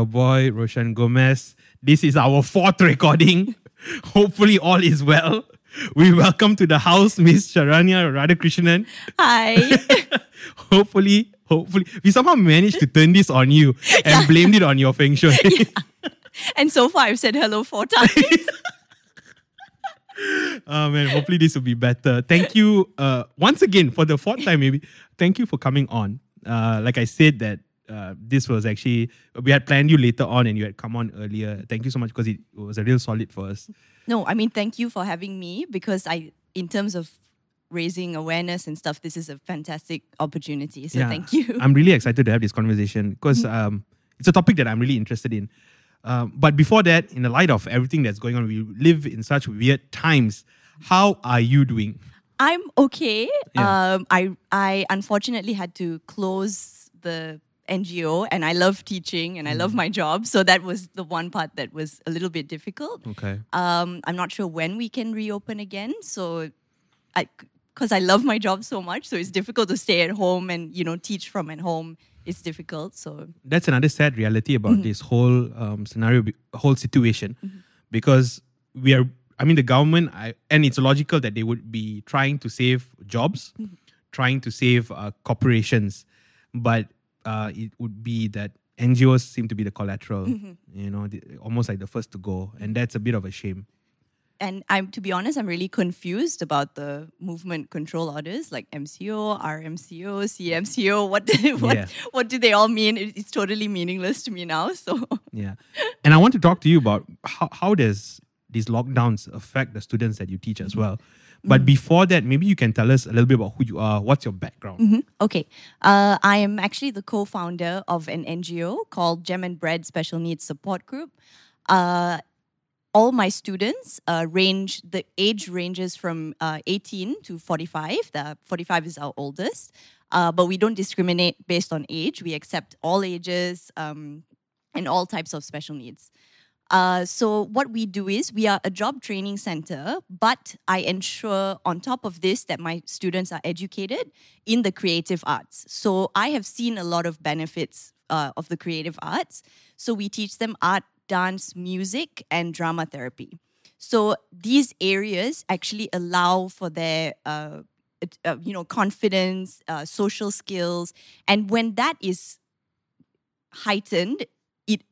And your boy, Roshan Gomez. This is our fourth recording. Hopefully, all is well. We welcome to the house Miss Sharanya Radhakrishnan. Hi. hopefully, hopefully, we somehow managed to turn this on you and blamed it on your feng shui. and so far, I've said hello four times. oh man, hopefully this will be better. Thank you uh, once again for the fourth time, maybe. Thank you for coming on. Uh, like I said, that uh, this was actually we had planned you later on, and you had come on earlier. Thank you so much because it was a real solid for us. No, I mean thank you for having me because I, in terms of raising awareness and stuff, this is a fantastic opportunity. So thank you. I'm really excited to have this conversation because mm. um, it's a topic that I'm really interested in. Um, but before that, in the light of everything that's going on, we live in such weird times. How are you doing? I'm okay. Yeah. Um, I I unfortunately had to close the NGO, and I love teaching and I love mm. my job, so that was the one part that was a little bit difficult. Okay. Um, I'm not sure when we can reopen again, so I because I love my job so much, so it's difficult to stay at home and you know teach from at home it's difficult. So that's another sad reality about mm-hmm. this whole um, scenario, whole situation, mm-hmm. because we are. I mean, the government, I, and it's logical that they would be trying to save jobs, mm-hmm. trying to save uh, corporations, but uh, it would be that NGOs seem to be the collateral. Mm-hmm. You know, the, almost like the first to go, and that's a bit of a shame and I'm to be honest, I'm really confused about the movement control orders like MCO, RMCO, CMCO. What do, what yeah. what do they all mean? It's totally meaningless to me now. So yeah, and I want to talk to you about how how does these lockdowns affect the students that you teach as well. But mm-hmm. before that, maybe you can tell us a little bit about who you are. What's your background? Mm-hmm. Okay. Uh, I am actually the co founder of an NGO called Gem and Bread Special Needs Support Group. Uh, all my students uh, range the age ranges from uh, 18 to 45 the 45 is our oldest uh, but we don't discriminate based on age we accept all ages um, and all types of special needs uh, so what we do is we are a job training center but i ensure on top of this that my students are educated in the creative arts. So i have seen a lot of benefits uh, of the creative arts. So we teach them art dance, music, and drama therapy. So these areas actually allow for their uh, uh, you know confidence, uh, social skills, and when that is heightened,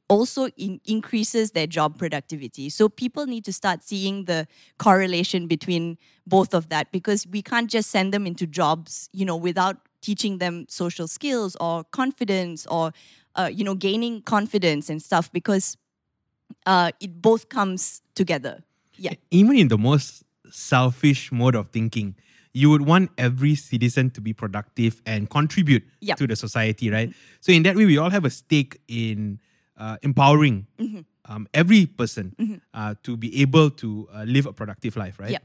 also in- increases their job productivity. So people need to start seeing the correlation between both of that because we can't just send them into jobs, you know, without teaching them social skills or confidence or uh, you know gaining confidence and stuff because uh, it both comes together. Yeah. Even in the most selfish mode of thinking, you would want every citizen to be productive and contribute yep. to the society, right? Mm-hmm. So in that way, we all have a stake in uh, empowering mm-hmm. um, every person mm-hmm. uh, to be able to uh, live a productive life, right? Yep.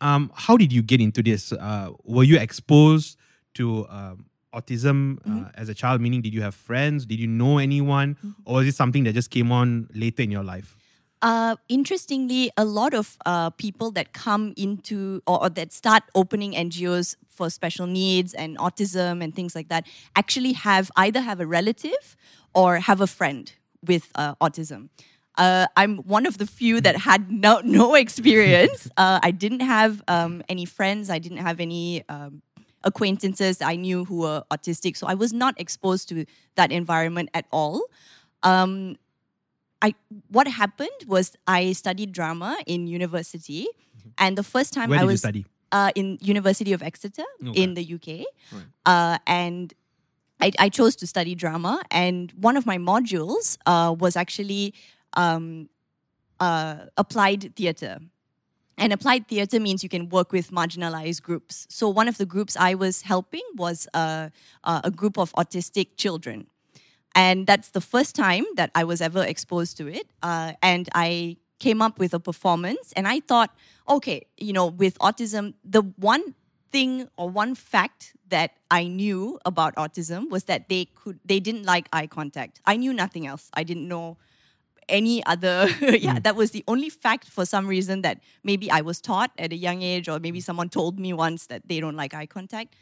Um, how did you get into this? Uh, were you exposed to um, autism uh, mm-hmm. as a child? Meaning, did you have friends? Did you know anyone? Mm-hmm. Or was it something that just came on later in your life? Uh, interestingly, a lot of uh, people that come into or, or, that start opening NGOs for special needs and autism and things like that actually have either have a relative or have a friend with uh, autism. Uh, I'm one of the few that had no no experience. Uh, I didn't have um, any friends. I didn't have any um, acquaintances I knew who were autistic. So I was not exposed to that environment at all. Um, I what happened was I studied drama in university, mm-hmm. and the first time Where I was uh, in University of Exeter okay. in the UK, right. uh, and I, I, chose to study drama. And one of my modules uh, was actually um, uh, applied theatre. And applied theatre means you can work with marginalized groups. So one of the groups I was helping was uh, uh, a group of autistic children. And that's the first time that I was ever exposed to it. Uh, and I came up with a performance, and I thought, okay, you know, with autism, the one thing or one fact that I knew about autism was that they could they didn't like eye contact. I knew nothing else. I didn't know any other yeah mm. that was the only fact for some reason that maybe i was taught at a young age or maybe someone told me once that they don't like eye contact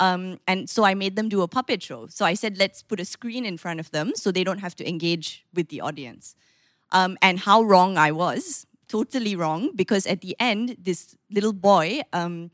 Um, and so I made them do a puppet show. So I said, let's put a screen in front of them so they don't have to engage with the audience. Um, and how wrong I was, totally wrong, because at the end, this little boy um,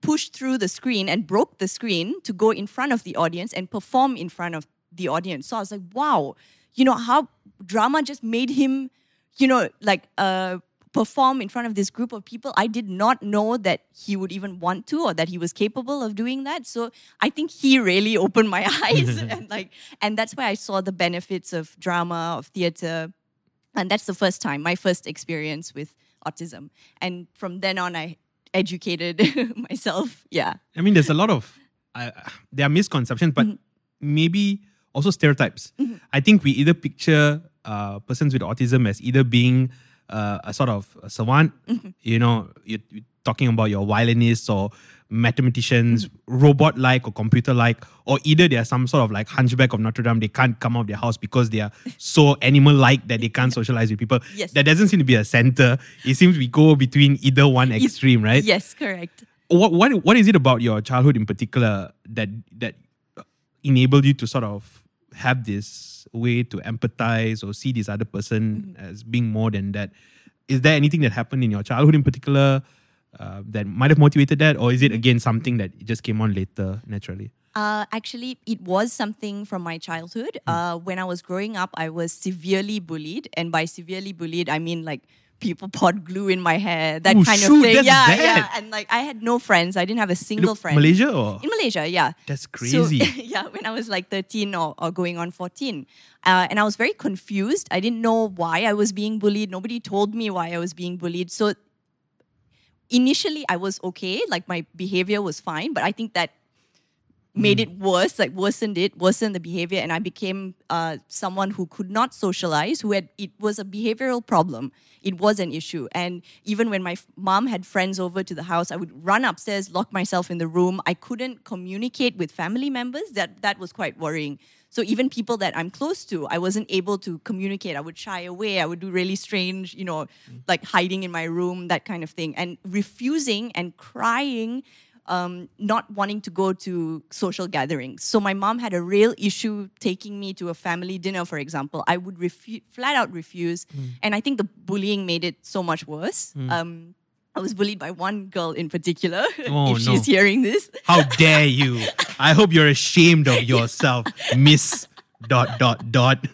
pushed through the screen and broke the screen to go in front of the audience and perform in front of the audience. So I was like, wow, you know, how drama just made him, you know, like uh, perform in front of this group of people. I did not know that he would even want to or that he was capable of doing that. So I think he really opened my eyes and like, and that's why I saw the benefits of drama, of theater. And that's the first time, my first experience with autism. And from then on, I educated myself. Yeah. I mean, there's a lot of uh, there are misconceptions, but maybe also stereotypes. I think we either picture uh, persons with autism as either being uh, a sort of a savant, you know, you're, you're talking about your violinists or mathematicians, robot like or computer like, or either they are some sort of like hunchback of Notre Dame, they can't come out of their house because they are so animal like that they can't socialize with people. Yes. That doesn't seem to be a center. It seems we go between either one extreme, right? Yes, correct. what what what is it about your childhood in particular that that enabled you to sort of have this way to empathize or see this other person mm-hmm. as being more than that? Is there anything that happened in your childhood in particular uh, that might have motivated that, or is it again something that just came on later naturally? Uh, actually, it was something from my childhood. Hmm. Uh, when I was growing up, I was severely bullied, and by severely bullied, I mean like people poured glue in my hair, that Ooh, kind shoot, of thing. that's yeah, bad. yeah. And like I had no friends. I didn't have a single Look, friend. Malaysia or In Malaysia, yeah. That's So, crazy. yeah, when I was like 13 or, or going on 14. Uh, and I was very confused. I didn't know why I was being bullied. Nobody told me why I was being bullied. So initially, I was okay. Like my behavior was fine. But I think that made it worse, like worsened it, worsened the behavior, and I became uh, someone who could not socialize. Who had it was a behavioral problem. It was an issue, and even when my f- mom had friends over to the house, I would run upstairs, lock myself in the room. I couldn't communicate with family members. That that was quite worrying. So even people that I'm close to, I wasn't able to communicate. I would shy away. I would do really strange, you know, like hiding in my room, that kind of thing, and refusing and crying um, not wanting to go to social gatherings. So my mom had a real issue taking me to a family dinner, for example. I would refu- flat out refuse, and I think the bullying made it so much worse. Um, I was bullied by one girl in particular. Oh, if she's no. hearing this, How dare you? I hope you're ashamed of yourself, Miss dot dot dot.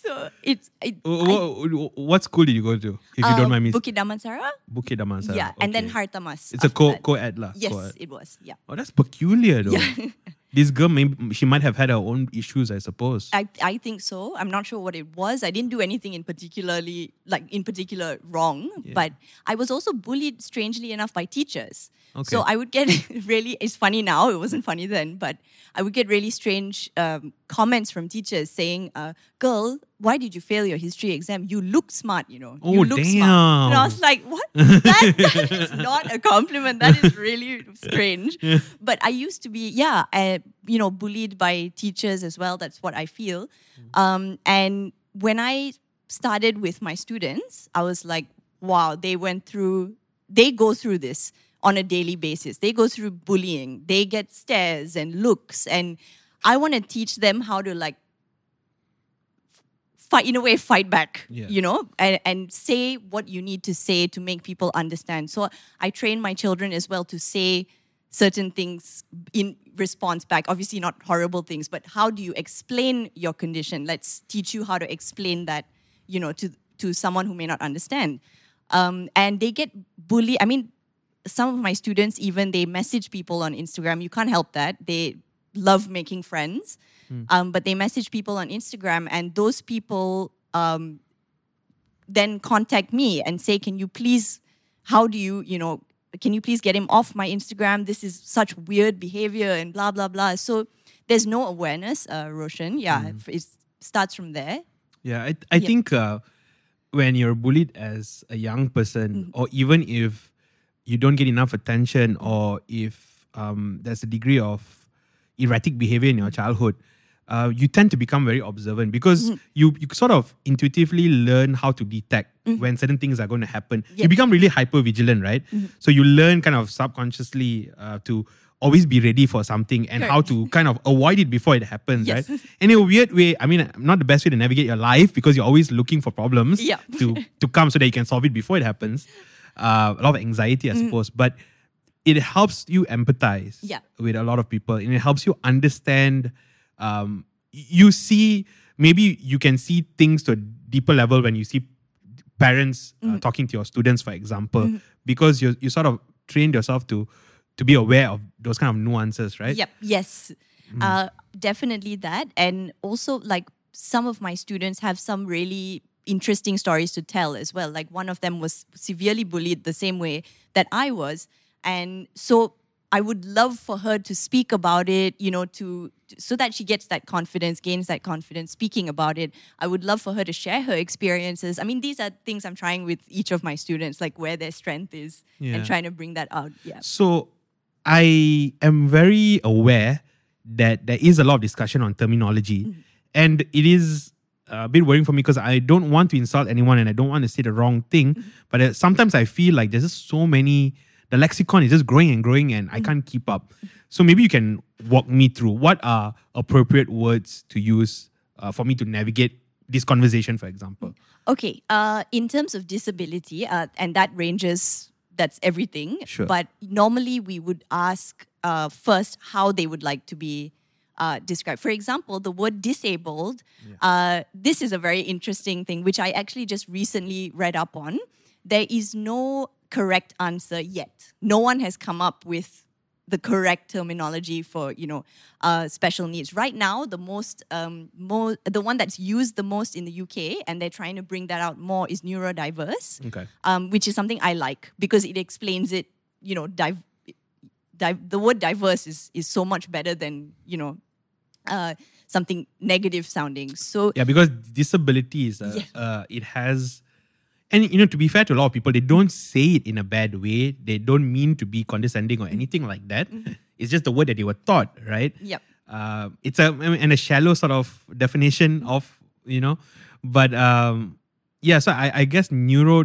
so it's it, what, what school did you go to? If you uh, don't mind me. Bukit Damansara. Bukit Damansara. Yeah, and then okay. Hartamas. It's a co co ed lah. Yes, co-ed. it was. Yeah. Oh, that's peculiar though. Yeah. this girl, maybe she might have had her own issues, I suppose. I, I think so. I'm not sure what it was. I didn't do anything in particularly like in particular wrong, but I was also bullied strangely enough by teachers. okay. So I would get really it's funny now, it wasn't funny then, but I would get really strange um, comments from teachers saying, uh, girl, why did you fail your history exam? You look smart, you know. Oh, you look smart. And I was like, what? That, that is not a compliment. That is really strange. But I used to be, yeah, uh, you know, bullied by teachers as well. That's what I feel. Um, and when I started with my students, I was like, wow, they went through, they go through this on a daily basis. They go through bullying, they get stares and looks. And I want to teach them how to like fight in a way fight back Yeah. you know and, and say what you need to say to make people understand. So i train my children as well to say certain things in response back. Obviously not horrible things but how do you explain your condition? Let's teach you how to explain that you know to to someone who may not understand. Um, and they get bullied. I mean some of my students even they message people on instagram. You can't help that. They love making friends um, but they message people on instagram and those people um, then contact me and say can you please how do you you know can you please get him off my instagram? This is such weird behavior and blah blah blah. So there's no awareness uh, roshan. Yeah it starts from there. Yeah, I, I think uh, when you're bullied as a young person, or even if you don't get enough attention, or if um, there's a degree of erratic behavior in your childhood, uh, you tend to become very observant because Mm-hmm. you you sort of intuitively learn how to detect when certain things are going to happen. You become really hyper vigilant, right? Mm-hmm. So you learn kind of subconsciously uh, to always be ready for something and how to kind of avoid it before it happens, Yes. right? In a weird way, I mean, not the best way to navigate your life because you're always looking for problems Yep. to to come so that you can solve it before it happens. Uh, a lot of anxiety. I suppose, but it helps you empathize Yeah. with a lot of people and it helps you understand um, you see maybe you can see things to a deeper level when you see parents uh, talking to your students for example because you you sort of trained yourself to to be aware of those kind of nuances right Yep. Yes. Uh, definitely that. And also, like, some of my students have some really interesting stories to tell as well. Like, one of them was severely bullied the same way that I was. And so, I would love for her to speak about it, you know, to so that she gets that confidence, gains that confidence speaking about it. I would love for her to share her experiences. I mean, these are things I'm trying with each of my students, like where their strength is Yeah. and trying to bring that out. Yeah. So I am very aware that there is a lot of discussion on terminology, and it is a bit worrying for me because I don't want to insult anyone and I don't want to say the wrong thing. But uh, sometimes I feel like there's just so many. The lexicon is just growing and growing, and I can't keep up. So maybe you can walk me through what are appropriate words to use uh, for me to navigate this conversation, for example. Okay, uh, in terms of disability, uh, and that ranges, that's everything. Sure. But normally we would ask uh, first how they would like to be uh, described. For example, the word disabled, uh, this is a very interesting thing, which I actually just recently read up on. There is no correct answer yet. No one has come up with the correct terminology for you know uh, special needs. Right now, the most um, mo- the one that's used the most in the UK, and they're trying to bring that out more, is neurodiverse, Okay. um, which is something I like because it explains it. You know, div- div- the word diverse is is so much better than you know uh, something negative sounding. So Yeah, because disability is uh, Yeah. uh, it has, and you know, to be fair to a lot of people, they don't say it in a bad way. They don't mean to be condescending or anything like that. It's just the word that they were taught, right? Mm-hmm. Yep. Uh, it's a and a shallow sort of definition of you know, but um, yeah. So I, I guess neuro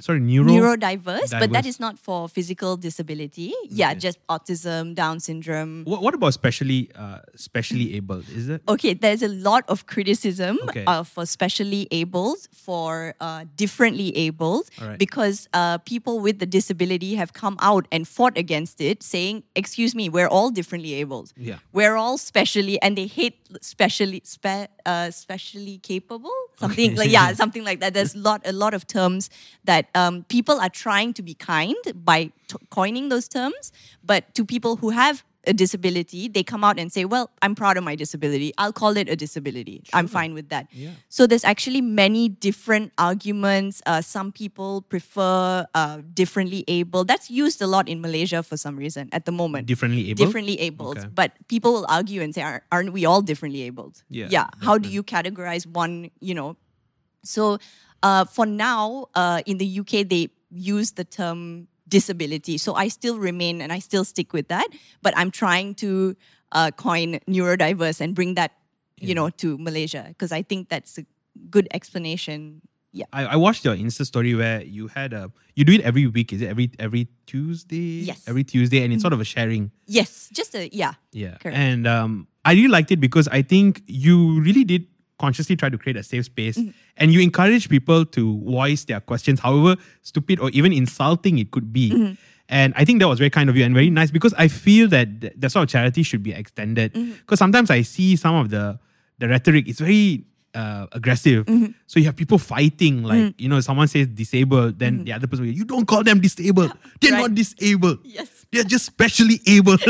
sorry neuro neurodiverse, but that is not for physical disability. Yeah, Okay. just autism, Down syndrome. What, what about specially uh, specially abled? Is it? Okay, there's a lot of criticism Okay. uh, for specially abled, for uh, differently abled, Alright. because uh, people with the disability have come out and fought against it, saying, "Excuse me, we're all differently abled. Yeah. We're all specially," and they hate specially, spe- uh, specially capable, something like yeah, something like that. There's lot, a lot of terms that um, people are trying to be kind by t- coining those terms, but to people who have a disability, they come out and say, "Well, I'm proud of my disability. I'll call it a disability. I'm fine with that." Yeah. So there's actually many different arguments. Uh, some people prefer uh, differently able. That's used a lot in Malaysia for some reason at the moment. Differently able? Differently abled. Okay. But people will argue and say, "Aren't- "Aren't we all differently abled?" Yeah, Yeah. How do you categorize one? You know. So uh, for now, uh, in the UK, they use the term disability. So I still remain and I still stick with that. But I'm trying to uh, coin neurodiverse and bring that, you know, to Malaysia because I think that's a good explanation. Yeah. I, I watched your Insta story where you had a you do it every week. Is it every every Tuesday? Yes. Every Tuesday, and it's sort of a sharing. Yes. Just a yeah. Yeah. Correct. And um, I really liked it because I think you really did consciously try to create a safe space Mm-hmm. and you encourage people to voice their questions, however stupid or even insulting it could be. Mm-hmm. And I think that was very kind of you and very nice because I feel that th- that sort of charity should be extended. Mm-hmm. Because sometimes I see some of the the rhetoric, it's very uh, aggressive. Mm-hmm. So you have people fighting, like, you know, someone says disabled, then the other person, will, you don't call them disabled. They're Mm-hmm. Right. not disabled. Yes. They're just specially able.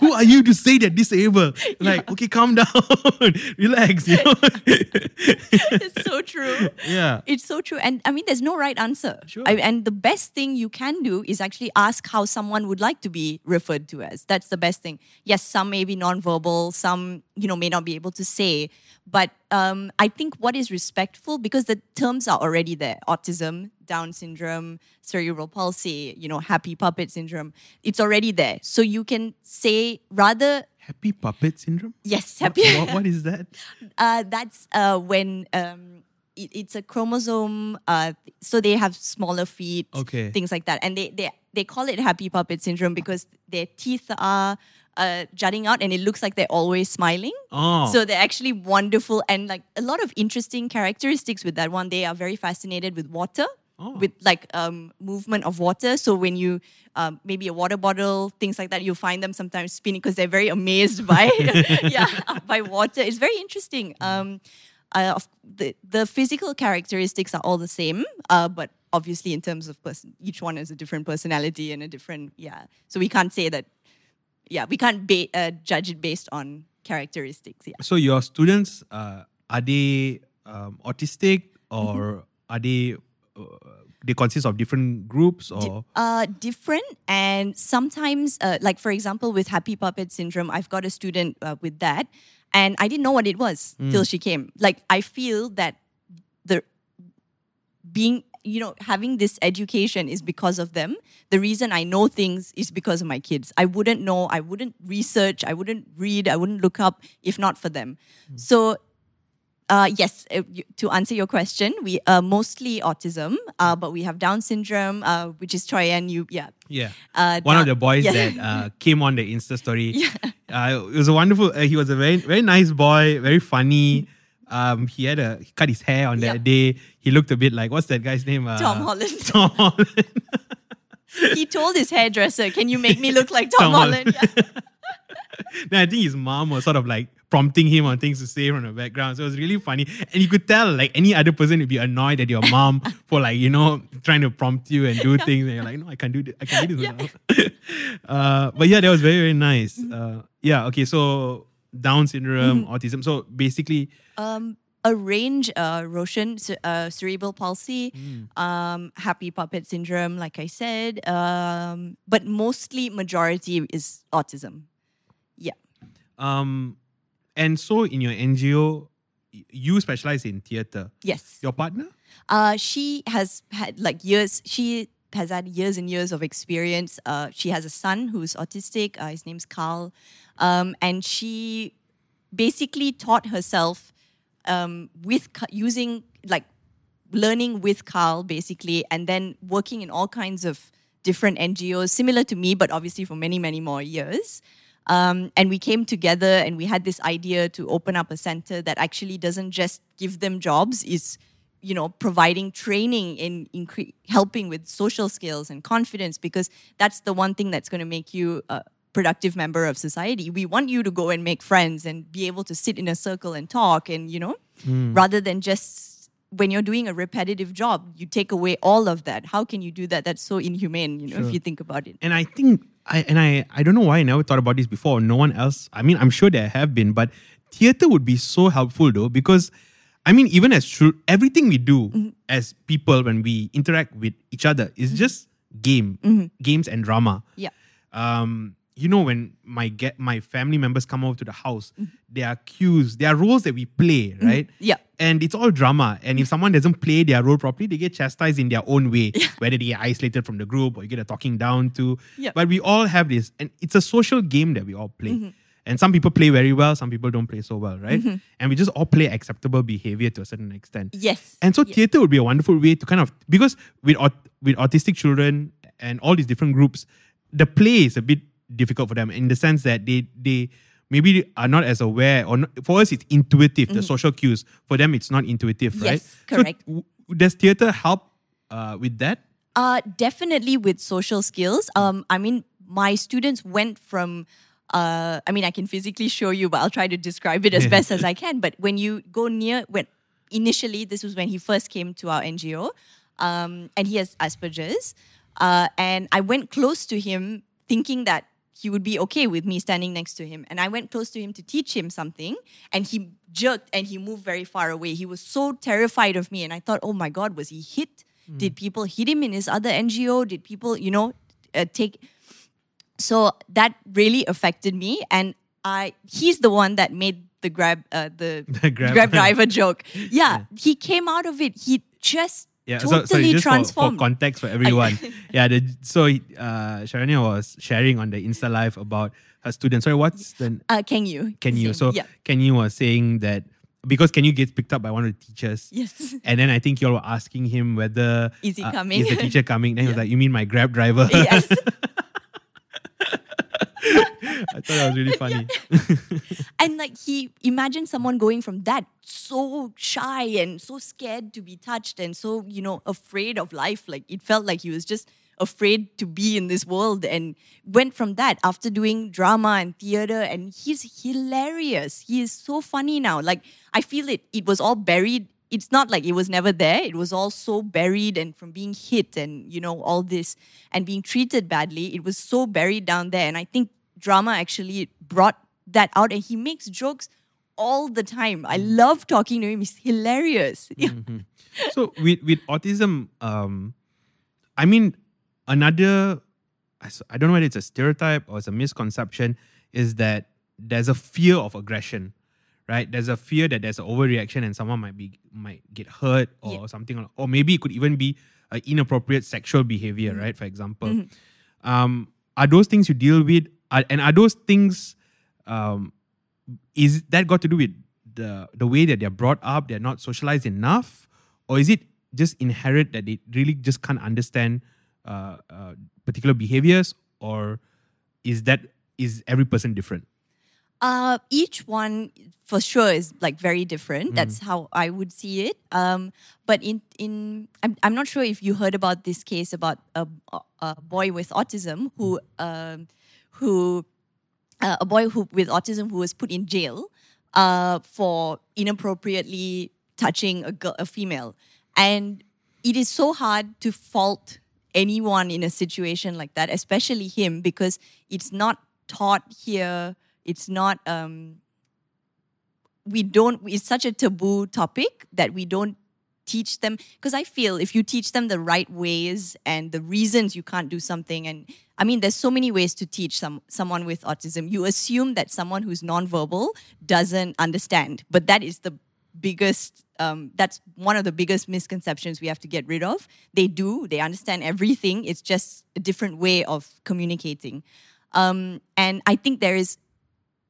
Who are you to say they're disabled? Like, okay, calm down, relax. You know? it's so true. yeah. It's so true. And I mean, there's no right answer. Sure. I, and the best thing you can do is actually ask how someone would like to be referred to as. That's the best thing. Yes, some may be nonverbal, some, you know, may not be able to say. But um, I think what is respectful, because the terms are already there autism, Down syndrome, cerebral palsy, you know, happy puppet syndrome, it's already there. So you can say, rather Happy puppet syndrome? Yes, What- happy. what- what is that? uh, that's uh, when um, it, it's a chromosome. Uh, so they have smaller feet, Okay. things like that, and they they they call it happy puppet syndrome because their teeth are uh, jutting out, and it looks like they're always smiling. Oh. So they're actually wonderful, and like a lot of interesting characteristics with that one. They are very fascinated with water. Oh. With like um, movement of water, so when you um, maybe a water bottle, things like that, you'll find them sometimes spinning because they're very amazed by yeah by water. It's very interesting. Um, uh, of the the physical characteristics are all the same, uh, but obviously in terms of person, each one has a different personality and a different yeah. So we can't say that. Yeah, we can't ba- uh, judge it based on characteristics. Yeah. So your students uh, are they um, autistic or Mm-hmm. are they uh, they consist of different groups or uh, different and sometimes uh, like for example with happy puppet syndrome i've got a student uh, with that and i didn't know what it was till she came like i feel that the being you know having this education is because of them. The reason i know things is because of my kids. I wouldn't know i wouldn't research i wouldn't read i wouldn't look up if not for them. So uh, yes, uh, to answer your question, we are mostly autism, uh, but we have Down syndrome, uh, which is Troy and you, yeah. yeah. Uh, one of the boys yeah. that uh, came on the insta story uh, it was a wonderful uh, he was a very very nice boy very funny um, he had a he cut his hair on that Yeah. day he looked a bit like what's that guy's name uh, Tom Holland. Tom Holland he told his hairdresser, "Can you make me look like Tom, Tom Holland?" Holland. Yeah. I think his mom was sort of like prompting him on things to say from the background. So it was really funny. And you could tell like any other person would be annoyed at your mom for like, you know, trying to prompt you and do things. And you're like, no, I can't do this. I can't do this. uh, but yeah, that was very, very nice. Uh, yeah, okay. So Down syndrome, autism. So basically, Um, a range, uh, Roshan, uh, cerebral palsy, um, happy puppet syndrome, like I said, um, but mostly majority is autism. Yeah. um, and so in your NGO, you specialize in theater. Yes. Your partner? Uh, she has had like years. She has had years and years of experience. Uh, she has a son who's autistic. Uh, his name's Carl, um, and she basically taught herself um, with using like learning with Carl basically, and then working in all kinds of different NGOs, similar to me, but obviously for many many more years. Um, and we came together and we had this idea to open up a center that actually doesn't just give them jobs, is you know providing training in incre- helping with social skills and confidence because that's the one thing that's going to make you a productive member of society. We want you to go and make friends and be able to sit in a circle and talk and you know hmm. rather than just when you're doing a repetitive job you take away all of that. How can you do that? That's so inhumane you know if you think about it. And I think I and I I don't know why I never thought about this before. No one else. I mean, I'm sure there have been, but theater would be so helpful though because I mean, even as true, everything we do Mm-hmm. as people when we interact with each other is just game, games and drama. yeah Um, you know, when my get my family members come over to the house, Mm-hmm. there are cues, there are roles that we play, right? yeah And it's all drama. And if someone doesn't play their role properly, they get chastised in their own way, whether they get isolated from the group or you get a talking down to. Yeah. But we all have this, and it's a social game that we all play. Mm-hmm. And some people play very well, some people don't play so well, right? And we just all play acceptable behavior to a certain extent. yes And so Yeah. theater would be a wonderful way to kind of because with with autistic children and all these different groups, the play is a bit difficult for them in the sense that they they maybe are not as aware or not, for us it's intuitive the social cues for them it's not intuitive right Mm-hmm. Yes, correct. so does theater help uh, with that Uh, definitely with social skills. Um, I mean, my students went from, uh, I mean, I can physically show you, but I'll try to describe it as best as I can. But when you go near, when initially, this was when he first came to our NGO, um, and he has Asperger's. Uh, and I went close to him thinking that he would be okay with me standing next to him. And I went close to him to teach him something, and he jerked and he moved very far away. He was so terrified of me. And I thought, oh my God, was he hit? Did people hit him in his other NGO? Did people, you know, uh, take. So that really affected me. And I he's the one that made the grab uh, the, The grab- grab driver joke. Yeah, he came out of it. He just yeah totally so, sorry, just for, for transformed. context for everyone yeah the, so uh Sharanya was sharing on the insta live about a student. Sorry, what's the Uh, can you? Can you? So yeah. Can you was saying that because Can you gets picked up by one of the teachers. Yes. And then I think you all were asking him whether Is he uh, coming? Is the teacher coming? Then he was like, "You mean my Grab driver?" yes. I thought that was really funny. And like he imagine someone going from that so shy and so scared to be touched and so, you know, afraid of life. Like it felt like he was just afraid to be in this world and went from that after doing drama and theater and he's hilarious. He is so funny now. Like I feel it it was all buried. It's not like it was never there. It was all so buried and from being hit and you know all this and being treated badly, it was so buried down there. And I think drama actually brought that out and he makes jokes all the time. I love talking to him. He's hilarious. so with with autism, um, I mean, another, I don't know whether it's a stereotype or it's a misconception, is that there's a fear of aggression, right? There's a fear that there's an overreaction and someone might be might get hurt or Yeah. something, or maybe it could even be inappropriate sexual behavior, right? For example, um, are those things you deal with, are, and are those things, um, is that got to do with the the way that they're brought up? They're not socialized enough, or is it just inherent that they really just can't understand uh, uh, particular behaviors, or is that is every person different? Uh, each one for sure is like very different. That's how I would see it. Um, but in in I'm, I'm not sure if you heard about this case about a, a boy with autism who um, who uh, a boy who with autism who was put in jail uh, for inappropriately touching a girl, a female, and it is so hard to fault anyone in a situation like that, especially him, because it's not taught here. It's not. Um, we don't. It's such a taboo topic that we don't teach them because I feel if you teach them the right ways and the reasons you can't do something and I mean there's so many ways to teach some someone with autism. You assume that someone who's nonverbal doesn't understand but that is the biggest um, that's one of the biggest misconceptions we have to get rid of. They do they understand everything it's just a different way of communicating. Um, and I think there is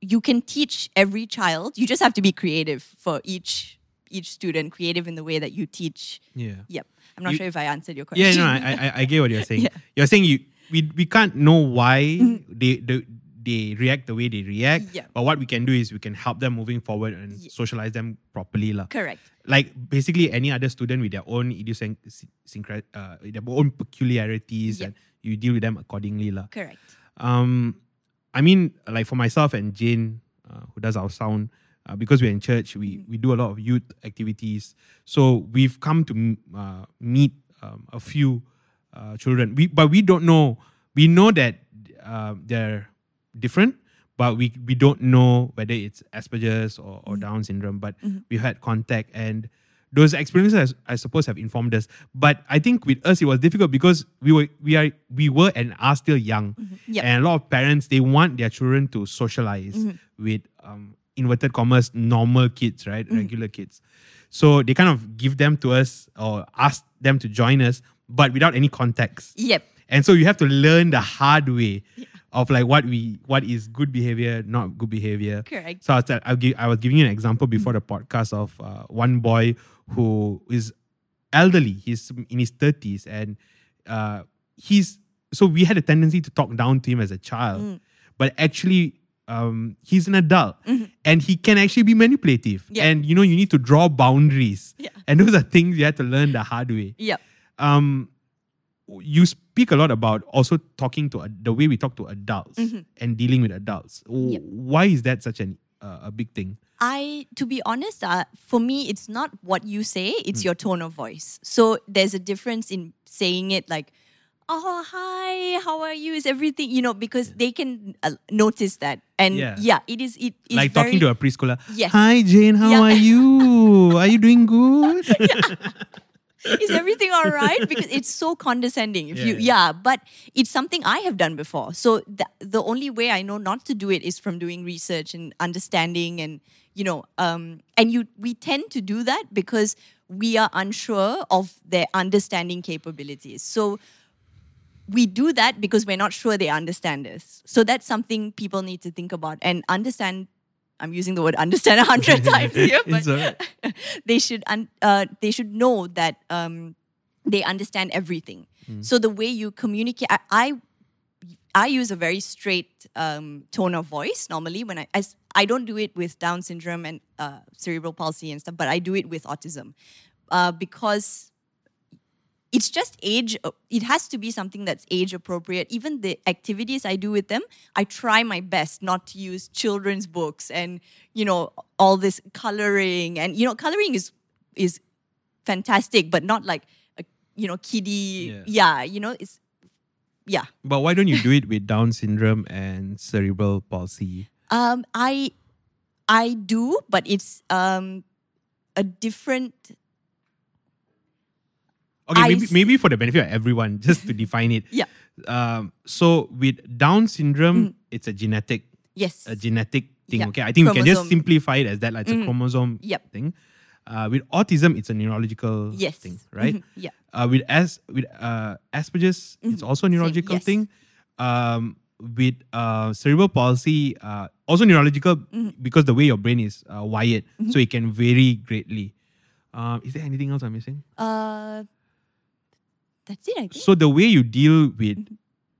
you can teach every child you just have to be creative for each each student creative in the way that you teach Yeah. yep i'm not You- sure if i answered your question. Yeah, no, I, I, I get what you're saying. Yeah. Mm-hmm. You're saying you we, we can't know why they, they they react the way they react. Yeah. But what we can do is we can help them moving forward and Yeah. socialize them properly. lah. correct Like basically any other student with their own idiosyncratic, uh, their own peculiarities, Yeah. and you deal with them accordingly. lah. correct Um, I mean, like for myself and Jane, uh, who does our sound, uh, because we're in church, we we do a lot of youth activities. So we've come to uh, meet um, a few uh, children. We but we don't know. We know that uh, they're different, but we we don't know whether it's Asperger's or, or Down syndrome. But we've had contact and. Those experiences, I suppose, have informed us. But I think with us, it was difficult because we were, we are, we were, and are still young, Yep. and a lot of parents they want their children to socialize with um, inverted commas normal kids, right, regular kids. So they kind of give them to us or ask them to join us, but without any context. yep And so you have to learn the hard way of like what we what is good behavior, not good behavior. Correct. So I was, I'll give, I was giving you an example before the podcast of uh, one boy who is elderly. He's in his thirties, and uh, he's so we had a tendency to talk down to him as a child, Mm. but actually. Um, he's an adult and he can actually be manipulative. Mm-hmm. Yeah. And you know, you need to draw boundaries. Yeah. And those are things you have to learn the hard way yep um, you speak a lot about also talking to ad- the way we talk to adults and dealing with adults. Yep. Why is that such an uh, a big thing? I, to be honest, uh, for me, it's not what you say, it's your tone of voice. So there's a difference in saying it like, oh, hi, how are you? Is everything, you know, because they can uh, notice that. And Yeah. yeah, it is, it is like very, talking to a preschooler. Yes. Hi Jane, how Yeah. are you? Are you doing good? is everything all right? Because it's so condescending. If Yeah, you, yeah. yeah, but it's something I have done before. So the, the only way I know not to do it is from doing research and understanding, and you know, um, and you we tend to do that because we are unsure of their understanding capabilities. So we do that because we're not sure they understand us. So that's something people need to think about and understand. I'm using the word understand a hundred times here, but they should un- uh, they should know that um, they understand everything. So the way you communicate, I, I I use a very straight um, tone of voice normally when I I don't do it with Down syndrome and uh, cerebral palsy and stuff, but I do it with autism uh, because it's just age. uh, It has to be something that's age appropriate. Even the activities I do with them, I try my best not to use children's books and you know all this coloring and you know coloring is is fantastic, but not like a you know kiddie. Yeah. yeah you know it's yeah. But why don't you do it with Down syndrome and cerebral palsy? Um, I I do, but it's um a different. Okay, I maybe, see. maybe for the benefit of everyone, just to define it. Yeah. Um, so with Down syndrome, it's a genetic Yes. a genetic thing. Yeah. Okay, I think we can just simplify it as that. Like it's a chromosome Yep. thing. Uh, with autism, it's a neurological Yes. thing, right? Mhm. Yeah. Uh, with as with uh, Asperger's, it's also a neurological yes. thing. Um, with uh, cerebral palsy, uh, also neurological because the way your brain is uh, wired, so it can vary greatly. Um, is there anything else I'm missing? Uh, that's it. I think. So the way you deal with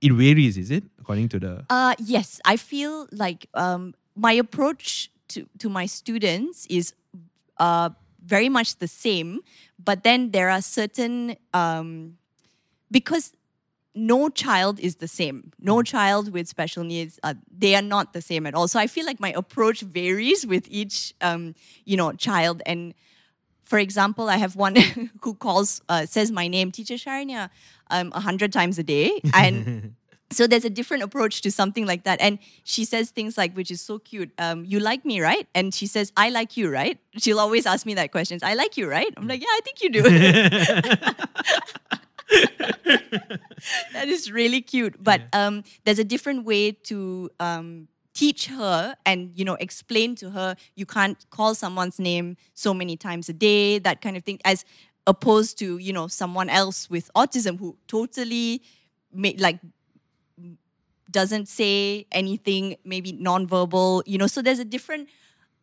it varies, is it according to the? Uh, yes, I feel like um, my approach to, to my students is uh, very much the same, but then there are certain, um, because no child is the same. No child with special needs, uh, they are not the same at all. So I feel like my approach varies with each, um, you know, child. And for example, I have one who calls, uh, says my name, Teacher Sharanya, um, a hundred times a day. And so there's a different approach to something like that. And she says things like, which is so cute, um, you like me, right? And she says, I like you, right? She'll always ask me that question. I like you, right? I'm like, yeah, I think you do. that is really cute. But um, there's a different way to um, teach her and you know explain to her you can't call someone's name so many times a day, that kind of thing, as opposed to you know someone else with autism who totally ma- like doesn't say anything, maybe nonverbal, you know. So there's a different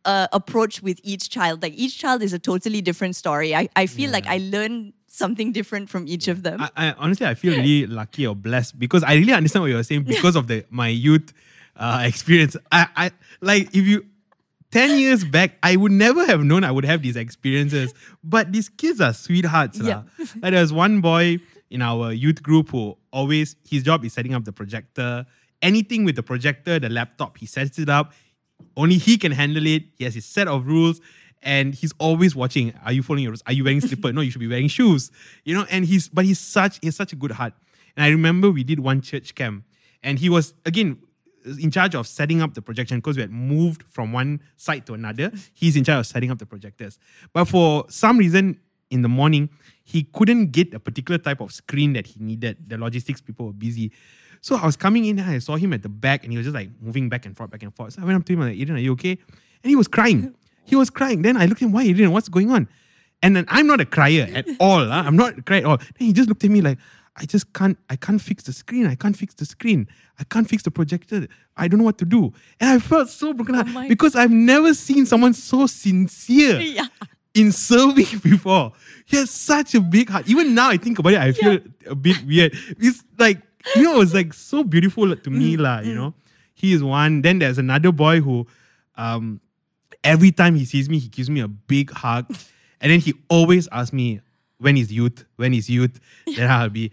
uh, approach with each child. Like each child is a totally different story. I, I feel like I learn something different from each of them. I, I honestly I feel really lucky or blessed because I really understand what you're saying because of the my youth uh, experience. I, I like if you ten years back, I would never have known I would have these experiences. But these kids are sweethearts. Yeah. Like there was one boy in our youth group who always his job is setting up the projector. Anything with the projector, the laptop, he sets it up. Only he can handle it. He has his set of rules. And he's always watching. Are you following your rules? Are you wearing slipper? no, you should be wearing shoes. You know, and he's but he's such he's such a good heart. And I remember we did one church camp, and he was again in charge of setting up the projection because we had moved from one site to another. He's in charge of setting up the projectors. But for some reason in the morning, he couldn't get a particular type of screen that he needed. The logistics people were busy. So I was coming in and I saw him at the back and he was just like moving back and forth, back and forth. So I went up to him, and like, Aiden, are you okay? And he was crying. He was crying. Then I looked at him, why Aiden? What's going on? And then I'm not a crier at all. huh? I'm not a crier at all. Then he just looked at me like, I just can't, I can't fix the screen. I can't fix the screen. I can't fix the projector. I don't know what to do. And I felt so broken heart because I've never seen someone so sincere yeah. in serving before. He has such a big heart. Even now, I think about it, I feel a bit weird. It's like, you know, it's like so beautiful to me, lah, you know. He is one. Then there's another boy who, um, every time he sees me, he gives me a big hug. And then he always asks me, when is youth? When is youth? Then I'll be,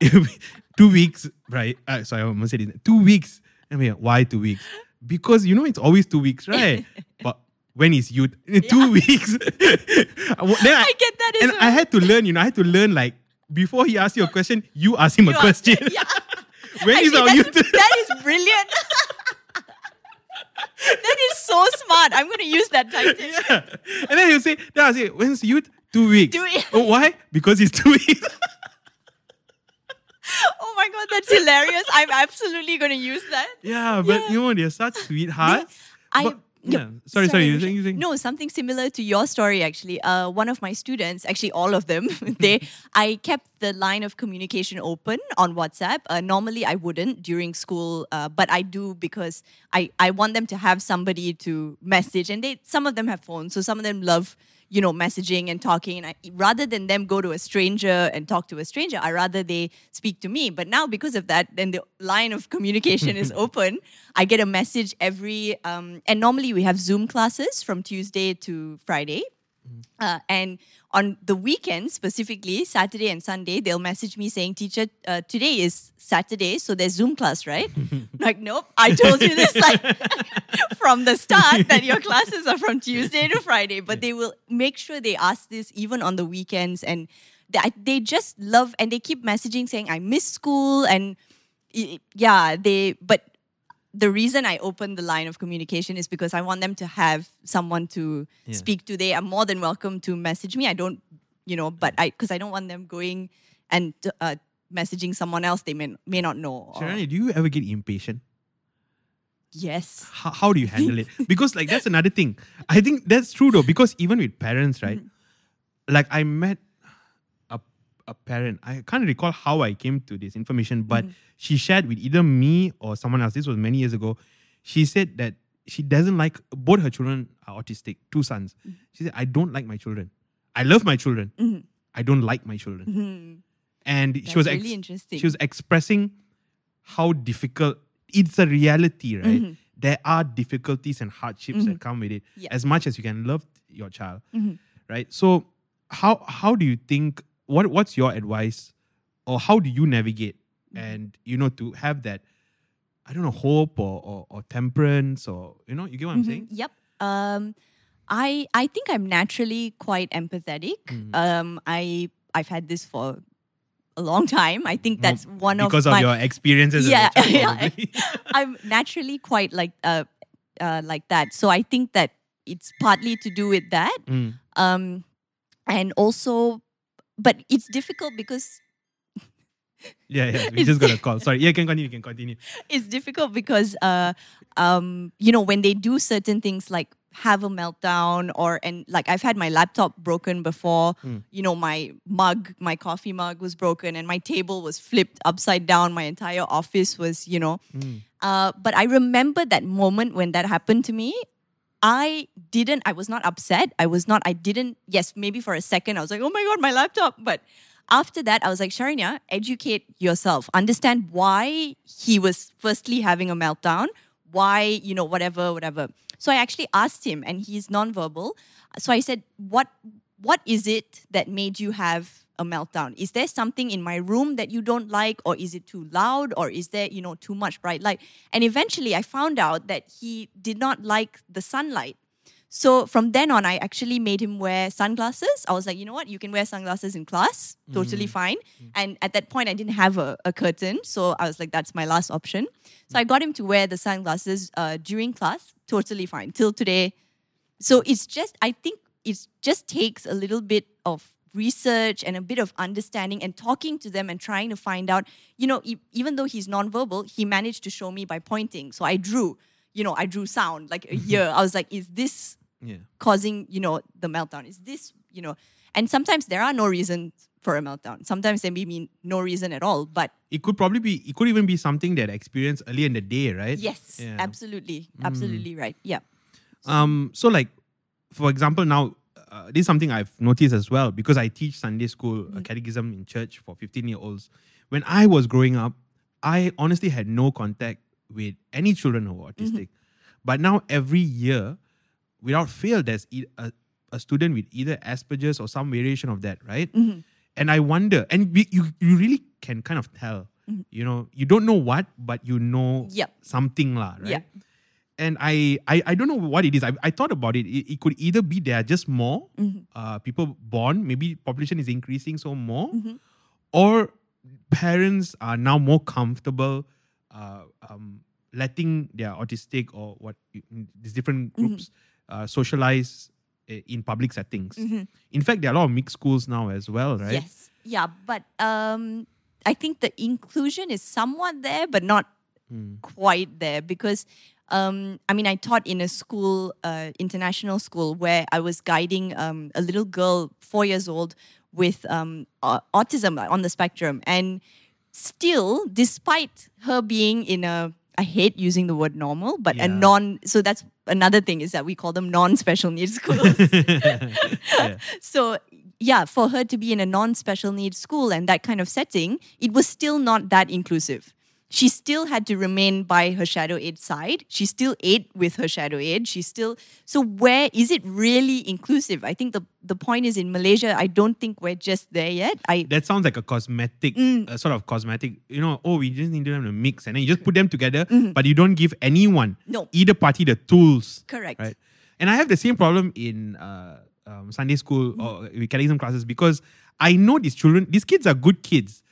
two weeks, right? Uh, sorry, I almost said it. Two weeks. I mean, why two weeks? Because you know it's always two weeks, right? but when is youth? In two weeks. then I, I get that And I had to learn, you know, I had to learn like before he asks you a question, you ask him a You ask- question. yeah. when is Actually, our youth? that is brilliant. that is so smart. I'm going to use that title. yeah. And then he'll say, then I'll say, when's youth? Two weeks. Two weeks. Oh, why? Because it's two weeks. Oh my god, that's hilarious. I'm absolutely going to use that. yeah, but Yeah. you know, they're such sweethearts. I But- Yeah. Sorry, sorry. You saying, you saying? No, something similar to your story actually. Uh, one of my students, actually all of them, they I kept the line of communication open on WhatsApp. Uh, normally I wouldn't during school, uh, but I do because I I want them to have somebody to message, and they some of them have phones, so some of them love you know, messaging and talking. And I, rather than them go to a stranger and talk to a stranger, I rather they speak to me. But now, because of that, then the line of communication is open. I get a message every, um, and normally we have Zoom classes from Tuesday to Friday. Uh, and on the weekends, specifically Saturday and Sunday, they'll message me saying, "Teacher, uh, today is Saturday, so there's Zoom class, right?" like, nope, I told you this like from the start that your classes are from Tuesday to Friday. But they will make sure they ask this even on the weekends, and they, they just love and they keep messaging saying, "I miss school," and yeah, they but the reason I open the line of communication is because I want them to have someone to yeah. speak to. They are more than welcome to message me. I don't, you know, but I because I don't want them going and uh, messaging someone else they may may not know. Sharanya, do you ever get impatient? Yes. How, how do you handle it? Because like that's another thing. I think that's true though. Because even with parents, right? Mm-hmm. Like I met a parent. I can't recall how I came to this information, but. Mm-hmm she shared with either me or someone else. This was many years ago. She said that she doesn't like both her children are autistic, two sons. Mm-hmm. She said, I don't like my children. I love my children. Mm-hmm. I don't like my children. Mm-hmm. And That's she was ex- really interesting. she was expressing how difficult it's a reality, right? Mm-hmm. There are difficulties and hardships that mm-hmm. come with it. Yeah. As much as you can love your child. Right. So how how do you think what what's your advice or how do you navigate Mm-hmm. and you know to have that I don't know hope or or, or temperance or you know you get what I'm mm-hmm. saying? Yep. Um, I I think I'm naturally quite empathetic. Mm-hmm. Um, I I've had this for a long time. I think that's one of because of, your experiences. Yeah, yeah. I'm naturally quite like uh, uh, like that. So I think that it's partly to do with that. Mm. Um, and also, but it's difficult because yeah, yeah. We just got a call. Sorry. Yeah, you can continue. You can continue. It's difficult because, uh, um, you know, when they do certain things like have a meltdown or and like I've had my laptop broken before. Mm. You know, my mug, my coffee mug was broken, and my table was flipped upside down. My entire office was, you know. Mm. Uh, but I remember that moment when that happened to me. I didn't. I was not upset. I was not. I didn't. Yes, maybe for a second I was like, "Oh my god, my laptop!" But after that, I was like, Sharanya, educate yourself. Understand why he was firstly having a meltdown, why, you know, whatever, whatever. So I actually asked him, and he's nonverbal. So I said, What what is it that made you have a meltdown? Is there something in my room that you don't like, or is it too loud, or is there, you know, too much bright light? And eventually I found out that he did not like the sunlight. So from then on, I actually made him wear sunglasses. I was like, you know what? You can wear sunglasses in class, totally mm. fine. Mm. And at that point, I didn't have a, a, curtain. So I was like, that's my last option. So I got him to wear the sunglasses uh, during class, totally fine, till today. So it's just, I think it just takes a little bit of research and a bit of understanding and talking to them and trying to find out, you know, e- even though he's nonverbal, he managed to show me by pointing. So I drew, you know, I drew sound like a year. I was like, is this yeah. causing you know the meltdown is this you know and sometimes there are no reasons for a meltdown sometimes there may be no reason at all but it could probably be it could even be something that experienced early in the day right yes yeah. absolutely mm. absolutely mm. right yeah so, um so like for example now uh, this is something I've noticed as well because I teach Sunday school mm. catechism in church for 15 year olds. When I was growing up, I honestly had no contact with any children who were autistic. Mm-hmm. But now every year, without fail, there's a, a student with either Asperger's or some variation of that, right? Mm-hmm. And I wonder, and we, you, you really can kind of tell, mm-hmm. you know, you don't know what, but you know yep. something, lah, right? Yep. And I, I, I don't know what it is. I, I thought about it. it. It could either be there are just more mm-hmm. uh, people born, maybe population is increasing so more, mm-hmm. or parents are now more comfortable uh, um, letting their autistic or what these different mm-hmm. groups uh, socialize eh, in public settings. Mm-hmm. In fact, there are a lot of mixed schools now as well, right? Yes. Yeah, but um, I think the inclusion is somewhat there, but not mm. quite there because Um, I mean, I taught in a school, uh, international school, where I was guiding um, a little girl, four years old, with um, au- autism on the spectrum. And still, despite her being in a, I hate using the word normal, but a non, so that's another thing is that we call them non special needs schools. Yeah. so yeah, for her to be in a non-special needs school and that kind of setting, it was still not that inclusive. She still had to remain by her shadow aide side. She still ate with her shadow aide. She still so where is it really inclusive? I think the the point is in Malaysia. I don't think we're just there yet. I That sounds like a cosmetic, Mm. uh, sort of cosmetic. You know, oh, we just need them to mix, and then you just put them together, Mm-hmm. but you don't give anyone, No. either party, the tools. Correct. Right. And I have the same problem in uh, um, Sunday school Mm-hmm. or with catechism classes because I know these children, these kids are good kids.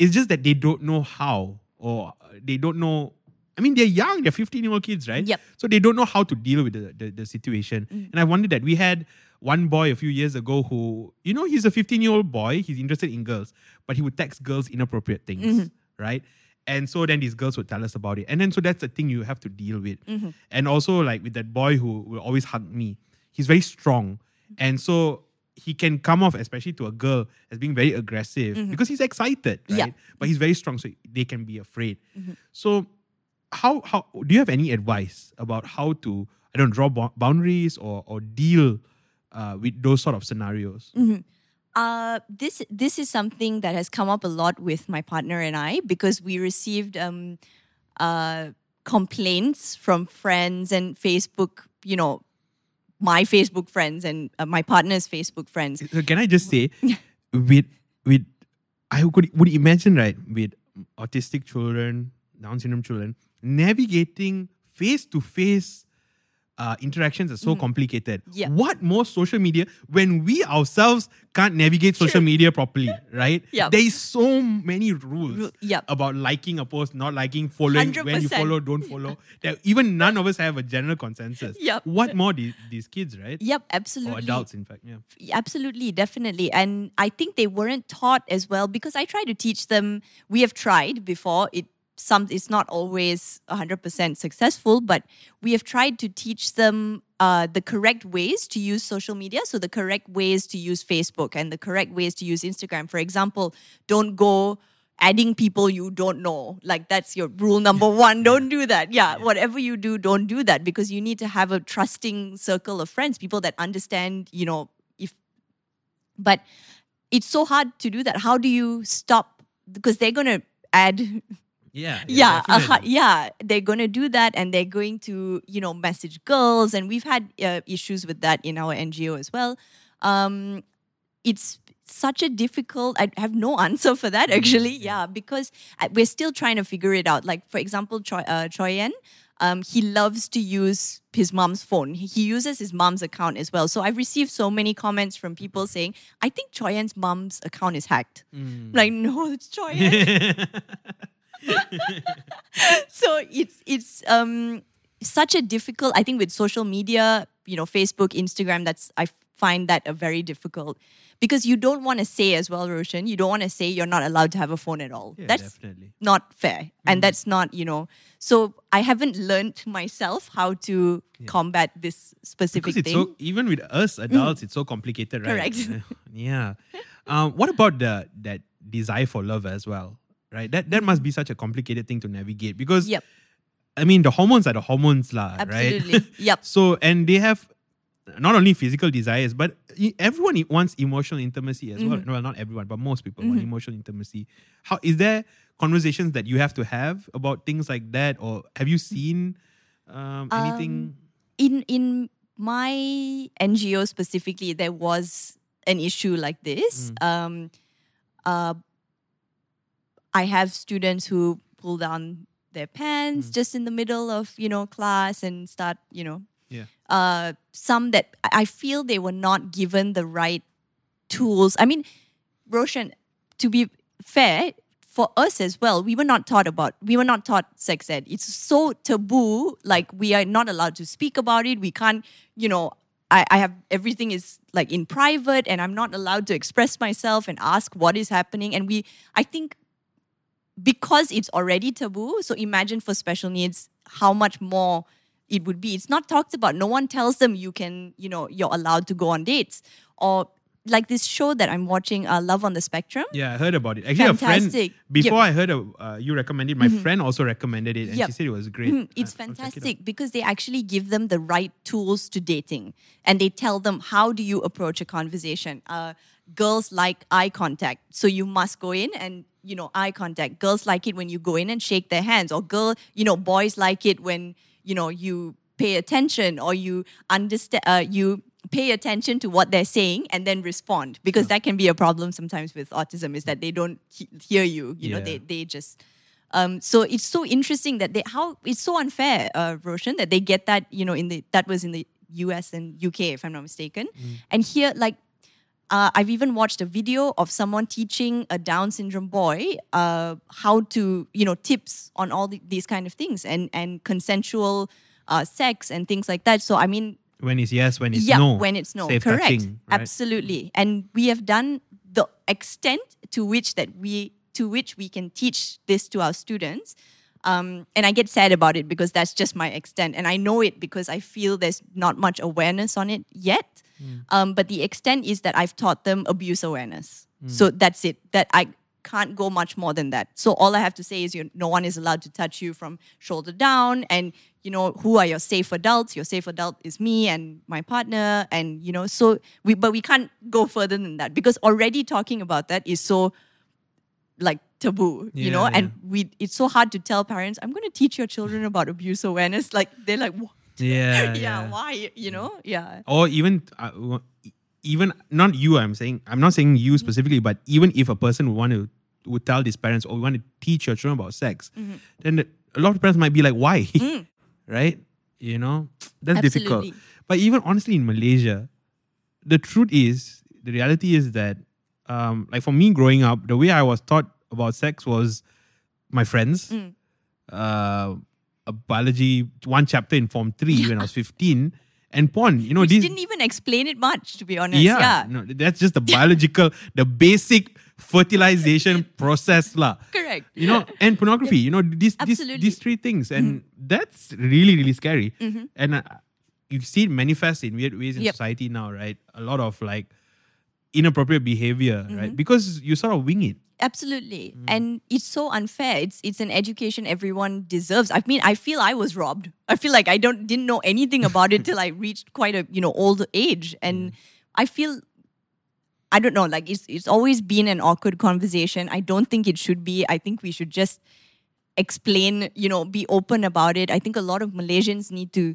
It's just that they don't know how, or they don't know. I mean, they're young, they're 15 year old kids, right? Yep. So they don't know how to deal with the, the, the situation. Mm. And I wondered that we had one boy a few years ago who, you know, he's a 15 year old boy, he's interested in girls, but he would text girls inappropriate things, Mm-hmm. right? And so then these girls would tell us about it. And then so that's the thing you have to deal with. Mm-hmm. And also, like with that boy who will always hug me, he's very strong. And so he can come off, especially to a girl, as being very aggressive because he's excited, right? Mm-hmm. Yeah. Mm-hmm. But he's very strong, so they can be afraid. So, how how do you have any advice about how to I don't draw bou- boundaries or or deal uh, with those sort of scenarios? Uh, this this is something that has come up a lot with my partner and I because we received um, uh, complaints from friends and Facebook, you know, my Facebook friends and uh, my partner's Facebook friends. So can I just say, with with I could would imagine right with autistic children, Down syndrome children, navigating face to face. Uh, interactions are so complicated. Mm-hmm. Yeah. What more social media when we ourselves can't navigate social media properly, right? Yep. There is so many rules Ru- yep. about liking a post, not liking, following, when you follow, don't follow. That even none of us have a general consensus. Yep. What more these, these kids, right? Yep, absolutely. Or adults, in fact. Yeah. Absolutely, definitely. And I think they weren't taught as well because I try to teach them. We have tried before. It some it's not always 100% successful, but we have tried to teach them uh, the correct ways to use social media. So the correct ways to use Facebook and the correct ways to use Instagram. For example, don't go adding people you don't know. Like that's your rule number one. Don't do that. Yeah, whatever you do, don't do that because you need to have a trusting circle of friends, people that understand, you know, if but it's so hard to do that. How do you stop? Because they're going to add, Yeah. yeah, uh, yeah, they're going to do that, and they're going to, you know, message girls, and we've had uh, issues with that in our NGO as well. Um, it's such a difficult. I have no answer for that actually. Yeah, because we're still trying to figure it out. Like for example, Choi, uh, Choi Yen, um, he loves to use his mom's phone. He uses his mom's account as well. So I've received so many comments from people saying, "I think Choi Yen's mom's account is hacked." Like, no, it's Choi Yen. so it's it's um such a difficult i think with social media you know facebook instagram that's i find that a very difficult because you don't want to say as well roshan you don't want to say you're not allowed to have a phone at all Yeah, that's definitely. not fair and that's not you know so i haven't learned myself how to combat this specific Because it's thing so even with us adults, it's so complicated, right? Correct. yeah. Um, what about the that desire for love as well? Right. That that must be such a complicated thing to navigate because yep I mean the hormones are the hormones, lah, absolutely right? yep so and they have not only physical desires, but everyone wants emotional intimacy as well. Mm-hmm. Well, not everyone, but most people want emotional intimacy. How is there conversations that you have to have about things like that, or have you seen um, anything? in in my NGO specifically, there was an issue like this. Um, uh, I have students who pull down their pants just in the middle of you know class and start you know. Yeah. Uh, some that I I feel they were not given the right tools. I mean, Roshan, to be fair, for us as well, we were not taught about, we were not taught sex ed. It's so taboo, like we are not allowed to speak about it. We can't, you know, I, I have everything is like in private and I'm not allowed to express myself and ask what is happening. And we, I think, because it's already taboo, so imagine for special needs how much more it would be. It's not talked about. No one tells them you can, you know, you're allowed to go on dates or like this show that I'm watching, uh, Love on the Spectrum. Yeah, I heard about it. Actually, a Fantastic. friend before Yep. I heard of, uh, you recommended, my friend also recommended it, and Yep. she said it was great. Mm, it's I- I'll it fantastic because they actually give them the right tools to dating and they tell them how do you approach a conversation uh, girls like eye contact so you must go in and you know eye contact girls like it when you go in and shake their hands or girl you know boys like it when you know you pay attention or you understand uh, you pay attention to what they're saying and then respond because that can be a problem sometimes with autism is that they don't he- hear you you know they they just um, so it's so interesting that they how it's so unfair, uh, Roshan, that they get that you know in the that was in the U.S. and U.K. if I'm not mistaken, and here like. Uh, I've even watched a video of someone teaching a Down syndrome boy uh, how to, you know, tips on all the, these kind of things and and consensual uh, sex and things like that. So I mean, When it's yes, when it's yeah, no. when it's no, Safe correct, touching, right? absolutely. And we have done the extent to which that we to which we can teach this to our students. Um, and I get sad about it because that's just my extent, and I know it because I feel there's not much awareness on it yet. Hmm. Um, but the extent is that I've taught them abuse awareness. Hmm. So that's it. That I can't go much more than that. So all I have to say is you no one is allowed to touch you from shoulder down and you know who are your safe adults your safe adult is me and my partner and you know so we but we can't go further than that because already talking about that is so like taboo you know? Yeah, and we it's so hard to tell parents i'm going to teach your children about abuse awareness. Like they're like what? Yeah, yeah, yeah. why you know? Yeah. Or even uh, even not you i'm saying i'm not saying you specifically but even if a person would want to would tell these parents or we want to teach your children about sex Mm-hmm. then the, a lot of parents might be like why? Mm. right? You know? That's difficult. But even honestly in malaysia the truth is the reality is that um like for me growing up the way i was taught about sex was my friends Mm. uh a biology one chapter in form 3 when i was 15 and porn you know which these didn't even explain it much to be honest yeah, yeah, No, that's just the biological, the basic fertilization process, lah. correct You know, and pornography. You know, these these, these three things, and that's really really scary. Mm-hmm. And uh, you see it manifest in weird ways in Yep. society now, right? A lot of like inappropriate behavior, Mm-hmm. right? Because you sort of wing it. Absolutely. Mm. And it's so unfair. It's it's an education everyone deserves. I mean, I feel I was robbed. I feel like I don't didn't know anything about it till I reached quite a, you know, old age. And mm. I feel I don't know, like it's it's always been an awkward conversation. I don't think it should be. I think we should just explain, you know, be open about it. I think a lot of Malaysians need to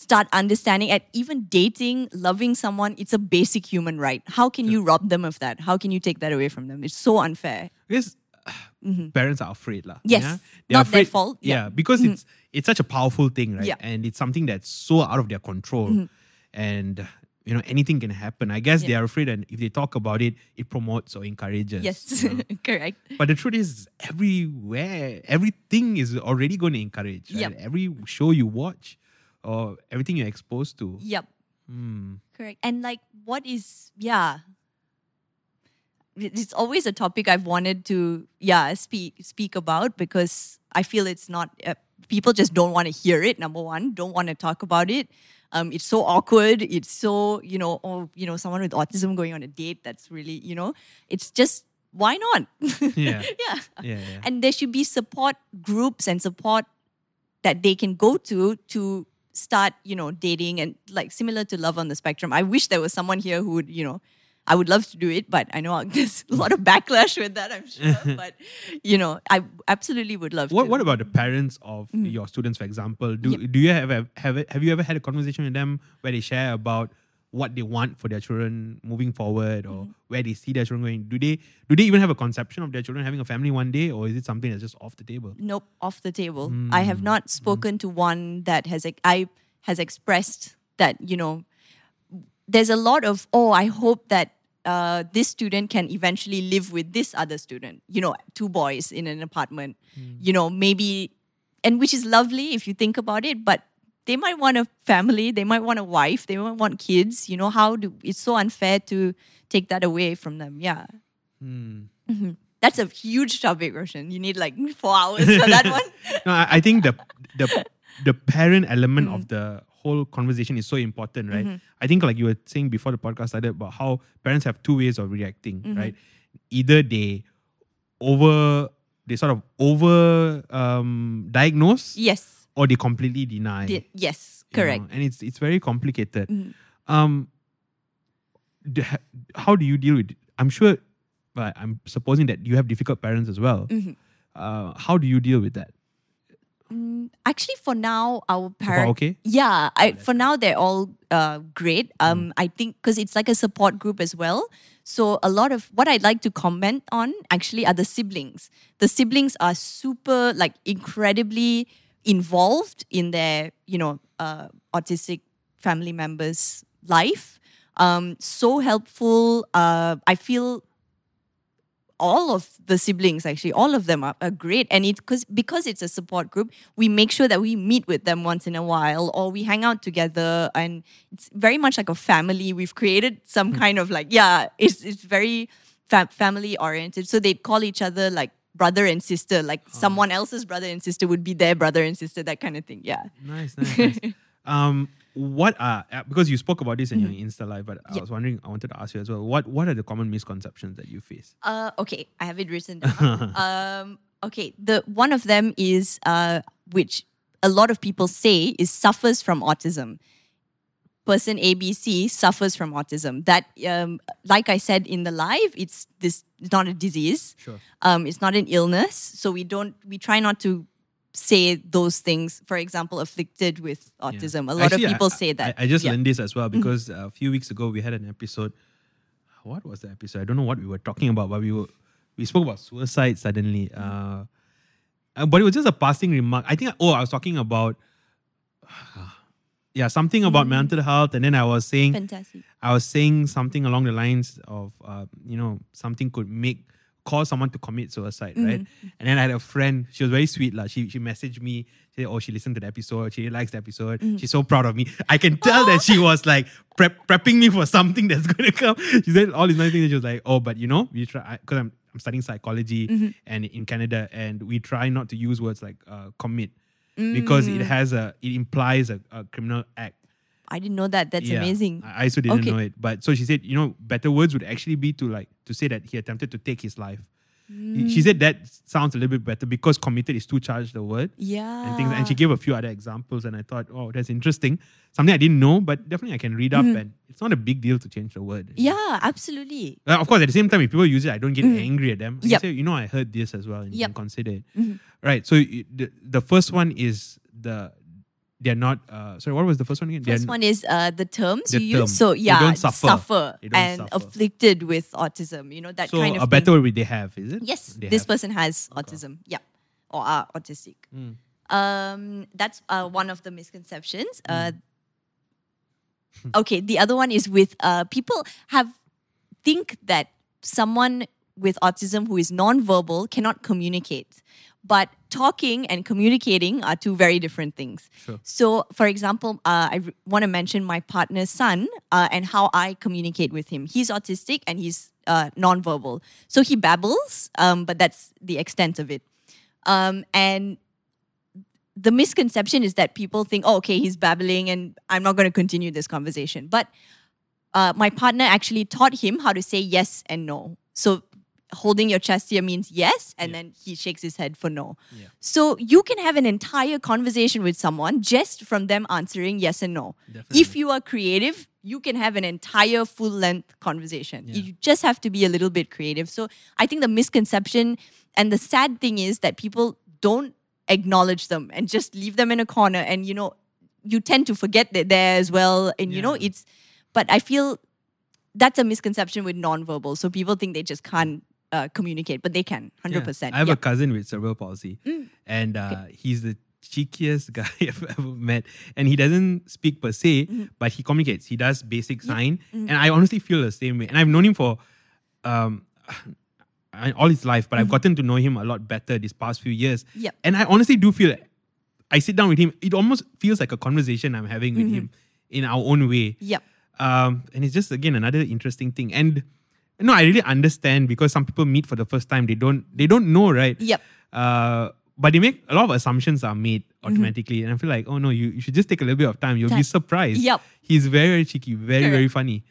start understanding at even dating, loving someone, it's a basic human right. How can you rob them of that? How can you take that away from them? It's so unfair. Because parents are afraid, lah. Mm-hmm. Yes. yeah? Not their fault, Yeah, yeah. Mm-hmm. because it's it's such a powerful thing, right? Yeah. Mm-hmm. And it's something that's so out of their control, and you know anything can happen. I guess they are afraid, and if they talk about it, it promotes or encourages. Yes, you know? correct. But the truth is, everywhere, everything is already going to encourage. Right? Every show you watch, or everything you're exposed to. Yep. Hmm. Correct. And like, what is, yeah. It's always a topic I've wanted to, yeah, speak speak about because I feel it's not. Uh, people just don't want to hear it. Number one, don't want to talk about it. Um, it's so awkward. It's so you know, oh, you know, someone with autism going on a date. That's really, you know, it's just why not? Yeah. yeah. Yeah, yeah. And there should be support groups and support that they can go to to start, you know, dating and like similar to Love on the Spectrum. I wish there was someone here who would, you know, I would love to do it, but I know there's a lot of backlash with that, I'm sure. but, you know, I absolutely would love What to. What about the parents of mm. your students, for example? Do Do you have have have you ever had a conversation with them where they share about what they want for their children moving forward, or mm-hmm. where they see their children going? Do they Do they even have a conception of their children having a family one day, or is it something that's just off the table? Nope, off the table. I have hmm. not spoken to one that has I has expressed that you know. There's a lot of oh, I hope that uh, this student can eventually live with this other student. You know, two boys in an apartment. Hmm. You know, maybe, and which is lovely if you think about it, but. They might want a family. They might want a wife. They might want kids. You know how do? It's so unfair to take that away from them. Yeah. Mhm. That's a huge topic, Roshan. You need like four hours for that one. No, I, I think the the the parent element of the whole conversation is so important, right? I think like you were saying before the podcast started about how parents have two ways of reacting, right? Either they over they sort of over um, diagnose Yes. Or they completely deny. Yes. you know, Correct. and it's it's very complicated. Mhm. Um, how do you deal with? I'm sure, but I'm supposing that you have difficult parents as well. Mhm. Uh, how do you deal with that? Mm, actually, for now, our parents. okay. Yeah, I, for now they're all uh, great. Mm. Um, I think because it's like a support group as well. So a lot of what I'd like to comment on actually are the siblings. The siblings are super like incredibly involved in their you know uh, autistic family members' life. Um, so helpful. Uh, I feel all of the siblings actually all of them are, are great. And it because because it's a support group we make sure that we meet with them once in a while or we hang out together. And it's very much like a family. We've created some kind of like yeah it's it's very fa- family oriented so they'd call each other like brother and sister like someone else's brother and sister would be their brother and sister that kind of thing yeah Nice, nice, nice. um, what are uh, because you spoke about this in your Insta live, but I Mm-hmm. Was wondering, I wanted to ask you as well. What what are the common misconceptions that you face? Uh, okay, I have it written down. um, okay, the one of them is uh, which a lot of people say is suffers from autism. Person ABC suffers from autism. That, um, like I said in the live, it's this it's not a disease. Sure. Um, it's not an illness. So we don't we try not to say those things. For example, afflicted with autism. A lot Actually, of people I, say that. I, I just Yeah. Mm-hmm. learned this as well because uh, a few weeks ago we had an episode. What was the episode? I don't know what we were talking about, but we were we spoke about suicide suddenly. Uh, uh, but it was just a passing remark. I think. Oh, I was talking about. Yeah, something about Mm. mental health, and then I was saying Fantastic. I was saying something along the lines of, uh, you know, something could make cause someone to commit suicide, right? And then I had a friend. She was very sweet, lah. She she messaged me. She said, "Oh, she listened to the episode. She likes the episode. She's so proud of me." I can tell that she was like prep, prepping me for something that's going to come. She said all these nice things. She was like, "Oh, but you know, we try because I'm I'm studying psychology and in Canada, and we try not to use words like uh, commit." Because it mm. has a, it implies a, a criminal act. I didn't know that. That's Yeah, amazing. I I also didn't Okay. know it. But so she said, you know, better words would actually be to like to say that he attempted to take his life. She said that sounds a little bit better because committed is too charged the word Yeah. and things. And she gave a few other examples, and I thought, oh, that's interesting. Something I didn't know, but definitely I can read up, and it's not a big deal to change the word. Mm-hmm. Yeah, absolutely. Uh, of course, at the same time, if people use it, I don't get angry at them. I Yep. say, you know, I heard this as well, and you Yep. can consider it. Right. So the, the first one is the they're not. Uh, sorry, what was the first one again? First They're- one is uh, the terms The you term. use. So They yeah, don't suffer. They don't and suffer. afflicted with autism. You know that so kind of a better word they have, is it? Yes, They this have. person has autism. Yeah, or are autistic. Mm. Um, that's uh, one of the misconceptions. Uh, Hmm. okay, the other one is with uh, people have think that someone with autism who is non-verbal cannot communicate, but talking and communicating are two very different things. Sure. So, for example, uh, I want to mention my partner's son uh, and how I communicate with him. He's autistic and he's uh, nonverbal. So he babbles, um, but that's the extent of it. Um, and the misconception is that people think, oh, okay, he's babbling and I'm not going to continue this conversation. But uh, my partner actually taught him how to say yes and no. So holding your chest here means yes, and then he shakes his head for no. Yeah. So you can have an entire conversation with someone just from them answering yes and no. Definitely. If you are creative, you can have an entire full length conversation. Yeah. You just have to be a little bit creative. So I think the misconception and the sad thing is that people don't acknowledge them and just leave them in a corner. And you know, you tend to forget that there as well. And you know, it's but I feel that's a misconception with nonverbal. So people think they just can't uh, communicate, but they can, hundred Yeah. percent. I have Yeah. a cousin with cerebral palsy, Mm. and uh, he's the cheekiest guy I've ever met. And he doesn't speak per se, Mm-hmm. but he communicates. He does basic sign, and I honestly feel the same way. And I've known him for um, all his life, but I've gotten to know him a lot better these past few years. Mm-hmm. Yep. And I honestly do feel I sit down with him, it almost feels like a conversation I'm having Mm-hmm. with him in our own way. Yep. Um, and it's just again another interesting thing. And no, I really understand because some people meet for the first time. They don't they don't know, right? Yep. Uh, but they make a lot of assumptions are made Mm-hmm. automatically, and I feel like, oh no, you, you should just take a little bit of time. You'll be surprised. Yep. He's very, very cheeky, very, very funny.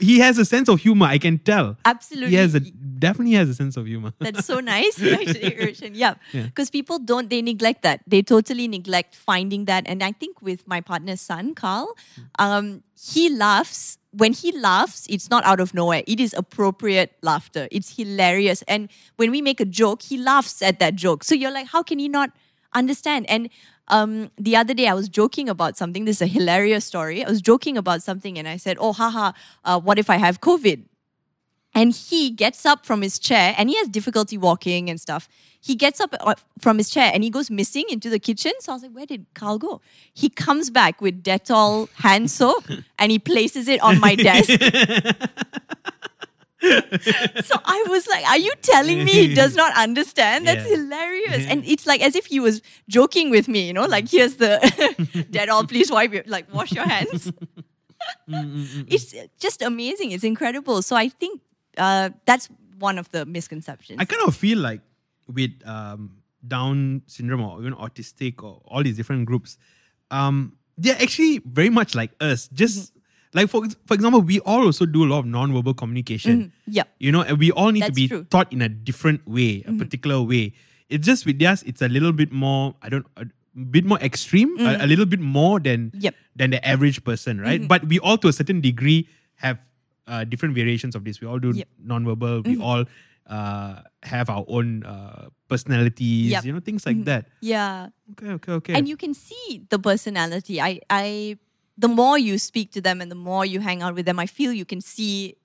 He has a sense of humor. I can tell. Absolutely. He has a definitely has a sense of humor. That's so nice, actually, Roshan. Yeah. Yeah. Because people don't, they neglect that. They totally neglect finding that. And I think with my partner's son, Carl, um, he laughs. When he laughs, it's not out of nowhere. It is appropriate laughter. It's hilarious. And when we make a joke, he laughs at that joke. So you're like, how can he not understand? And um, the other day I was joking about something. This is a hilarious story. I was joking about something and I said, oh, haha, uh, what if I have COVID? And he gets up from his chair and he has difficulty walking and stuff. He gets up uh, from his chair and he goes missing into the kitchen. So I was like, where did Carl go? He comes back with Dettol hand soap and he places it on my desk. so I was like, are you telling me he does not understand? That's Yeah. hilarious. And it's like as if he was joking with me, you know, like here's the Dettol, please wipe your, like wash your hands. it's just amazing. It's incredible. So I think uh, that's one of the misconceptions. I kind of feel like with um, Down syndrome or even autistic or all these different groups, um, they're actually very much like us. Just Mm-hmm. Like for for example, we all also do a lot of non-verbal communication. Yeah, You know, and we all need to be true. Mm-hmm. taught in a different way, a particular way. It's just with us, it's a little bit more. I don't. A bit more extreme, a, a little bit more than Mm. Yep. Mm-hmm. than the average person, right? But we all, to a certain degree, have uh, different variations of this. We all do Yep. Mm-hmm. non-verbal. We all uh, have our own uh, personalities. Yep. You know, things like that. yeah. Okay, okay, okay. And you can see the personality. I, I, the more you speak to them and the more you hang out with them, I feel you can see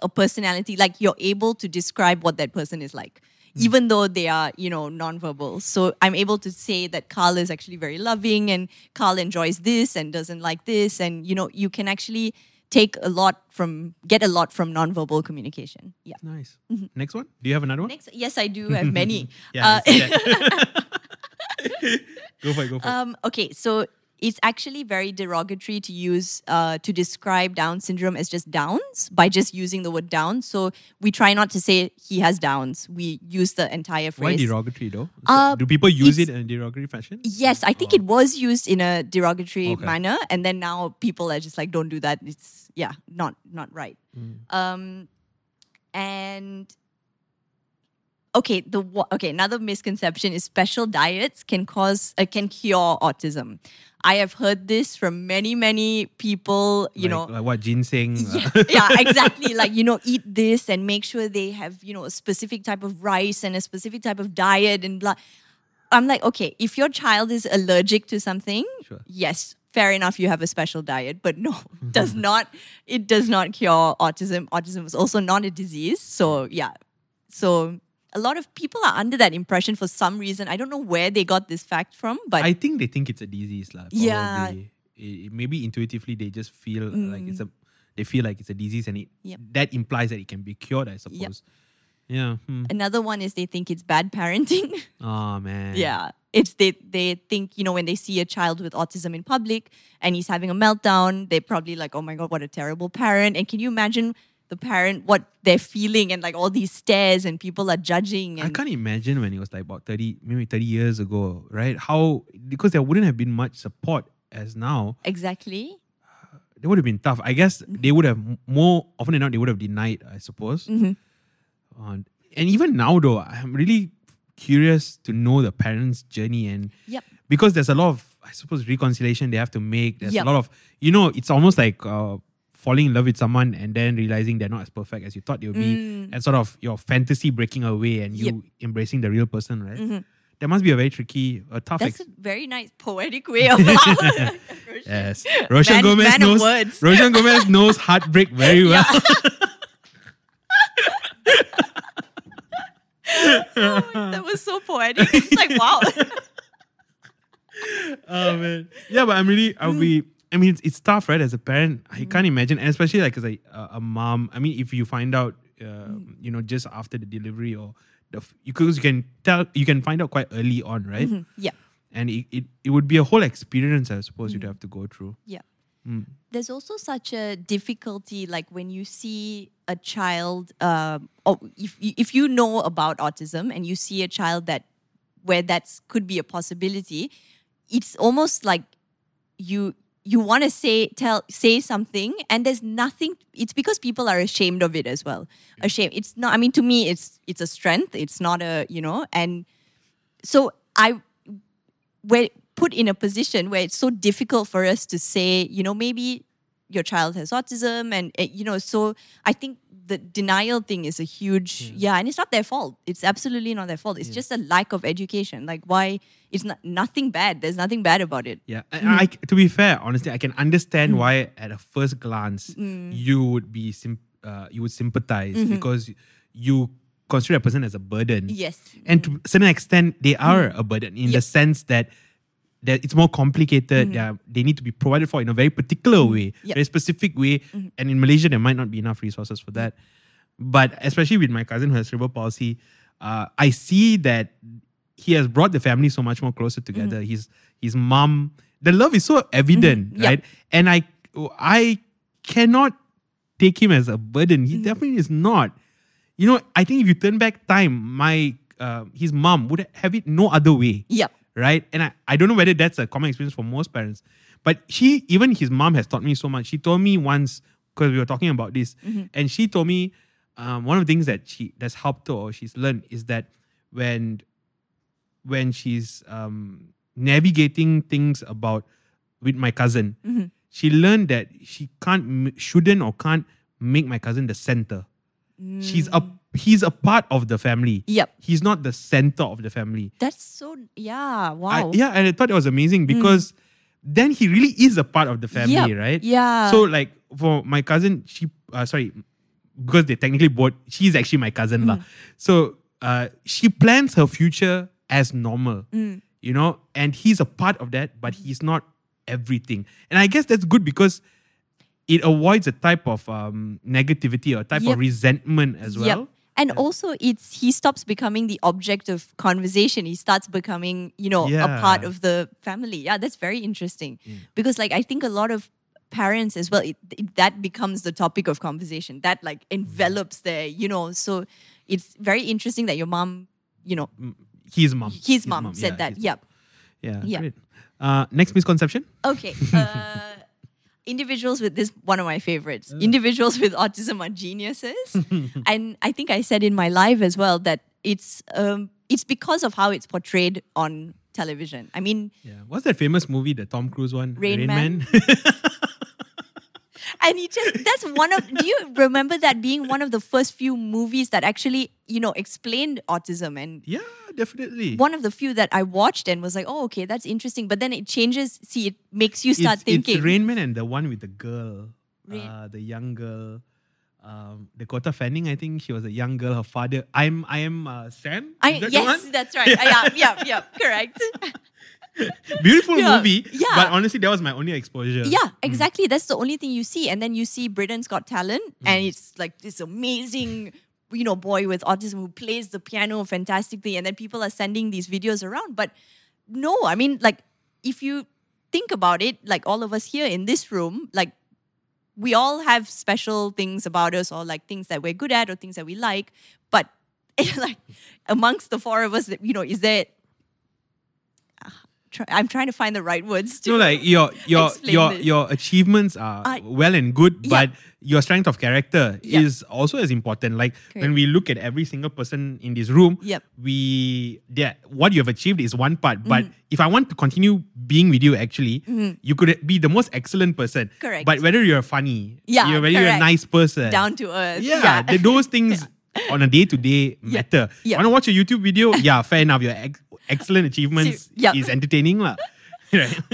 a personality. Like you're able to describe what that person is like, even though they are, you know, nonverbal. So I'm able to say that Carl is actually very loving and Carl enjoys this and doesn't like this. And, you know, you can actually take a lot from, get a lot from nonverbal communication. Yeah. nice. Next one. Do you have another one? Next, yes, I do have many. Yeah. Uh, I see that. go for it. Go for it. Um, okay, so it's actually very derogatory to use uh, to describe Down syndrome as just Downs by just using the word Down. So we try not to say he has Downs. We use the entire phrase. Why derogatory though? Uh, do people use it in a derogatory fashion? Yes, I think it was used in a derogatory Okay. manner, and then now people are just like, "Don't do that." It's yeah, not not right. Um, and okay, the okay another misconception is special diets can cause uh, can cure autism. I have heard this from many many people. You like, know, like what ginseng? yeah, yeah, exactly. Like, you know, eat this and make sure they have, you know, a specific type of rice and a specific type of diet and blah. I'm like, okay, if your child is allergic to something, Sure. yes, fair enough, you have a special diet, but no, does not, it does not cure autism. Autism is also not a disease. So, yeah. So, a lot of people are under that impression for some reason. I don't know where they got this fact from, but I think they think it's a disease, lah. Yeah. It- maybe intuitively they just feel like it's a. They feel like it's a disease, and it Mm. Yep. that implies that it can be cured. I suppose. Yeah. Hmm. another one is they think it's bad parenting. Oh man. Yeah. It's they they think, you know, when they see a child with autism in public and he's having a meltdown, they're probably like, oh my God, what a terrible parent. And can you imagine the parent, what they're feeling and like all these stares and people are judging I can't imagine when it was like about 30, maybe 30 years ago, right? How, because there wouldn't have been much support as now, exactly. it would have been tough. I guess they would have, more often than not, they would have denied, I suppose. Mm-hmm. Uh, and even now, though, I'm really curious to know the parents' journey and Yep. because there's a lot of, I suppose, reconciliation they have to make. There's Yep. a lot of, you know, it's almost like uh, falling in love with someone and then realizing they're not as perfect as you thought they would be, and sort of your fantasy breaking away and you Mm. Yep. Mm-hmm. embracing the real person, right? That must be a very tricky, a tough. That's Ex- a very nice poetic way of yes, Roshan Man- Gomez man knows. Roshan Gomez knows heartbreak very well. that was so poetic. It's like wow. oh man, yeah, but I'm really, I'll be. I mean, it's, it's tough, right? As a parent. I can't imagine, and especially like as a a mom. I mean, if you find out, uh, Mm. you know, just after the delivery or the, you because you can tell, you can find out quite early on, right? yeah. And it, it it would be a whole experience, I suppose, Mm. you'd have to go through. Yeah. Mm. There's also such a difficulty, like when you see a child, um, or if you- if you know about autism and you see a child that where that could be a possibility, it's almost like you you want to say tell say something and there's nothing it's because people are ashamed of it as well. Ashamed it's not i mean to me it's it's a strength it's not a you know and so i we're put in a position where it's so difficult for us to say you know maybe your child has autism and uh, you know so i think the denial thing is a huge hmm. yeah and it's not their fault. It's absolutely not their fault. It's just a lack of education. Like why it's not nothing bad. There's nothing bad about it. Yeah, and hmm. I, to be fair, honestly, I can understand hmm. why at a first glance you would be sim- uh, you would sympathize mm-hmm. because you consider a person as a burden. yes. And to a certain extent, they are a burden in the sense that it's more complicated. Mm-hmm. They, are- they need to be provided for in a very particular mm-hmm. way, Yep. very specific way. Mm-hmm. And in Malaysia, there might not be enough resources for that. But especially with my cousin who has cerebral palsy, uh, I see that he has brought the family so much more closer together. His his mom, the love is so evident, Yep. right? And I I cannot take him as a burden. He definitely is not. You know, I think if you turn back time, my uh, his mom would have it no other way yep right? And I, I don't know whether that's a common experience for most parents, but she, even his mom has taught me so much. She told me once, because we were talking about this, and she told me um, one of the things that she that's helped her or she's learned is that when when she's um, navigating things about with my cousin, she learned that she can't, shouldn't, or can't make my cousin the center. She's a he's a part of the family. Yep. He's not the center of the family. that's so yeah I- wow yeah, and I thought it was amazing because then he really is a part of the family, Yep. right? Yeah. So like for my cousin, she uh, sorry, because they technically both she's actually my cousin lah. So uh, she plans her future as normal, you know, and he's a part of that, but he's not everything. And I guess that's good because it avoids a type of um, negativity or a type Yep. of resentment as well. Yep. And also, it's he stops becoming the object of conversation. He starts becoming, you know, a part of the family. Yeah, that's very interesting because, like, I think a lot of parents as well, it, it- that becomes the topic of conversation. That like envelops their, you know. So it's very interesting that your mom, you know, His mom. his, mom, said yeah, that. Yep. Yeah, Yeah. great. Uh, next misconception. Okay. Uh, individuals with this one of my favorites. Mm. Individuals with autism are geniuses, and I think I said in my live as well that it's um, it's because of how it's portrayed on television. I mean, Yeah. What's that famous movie, the Tom Cruise one? Rain Man? and he just that's one of. Do you remember that being one of the first few movies that actually you know explained autism and yeah, definitely. one of the few that I watched and was like, oh, okay, that's interesting. But then it changes. See, it makes you start it's, thinking. It's Rain Man and the one with the girl, Rain- uh, the young girl. Um, Dakota Fanning, I think she was a young girl. Her father, I'm, I am uh, Sam. I, that yes, that's right. yeah, yeah, yeah, correct. beautiful Yeah, movie. yeah. but honestly, that was my only exposure. Yeah, mm. exactly. That's the only thing you see. And then you see Britain's Got Talent, mm. and it's like this amazing, you know, boy with autism who plays the piano fantastically. And then people are sending these videos around. But no, I mean, like, if you think about it, like all of us here in this room, like, we all have special things about us or like things that we're good at or things that we like. But like amongst the four of us, you know, is there try, I'm trying to find the right words to So like your your your this. your achievements are I- well and good, Yeah. but your strength of character Yeah. is also as important. Like when we look at every single person in this room, Yep. we yeah, what you have achieved is one part. Mm-hmm. But if I want to continue being with you, actually, you could be the most excellent person. Correct. But whether you're funny, Yeah, you're whether you're a nice person, down to earth. yeah, the- those things on a day to day matter. Yeah. Want to watch a YouTube video? Yeah, fair enough. Your ex- excellent achievements Yep. is entertaining, right.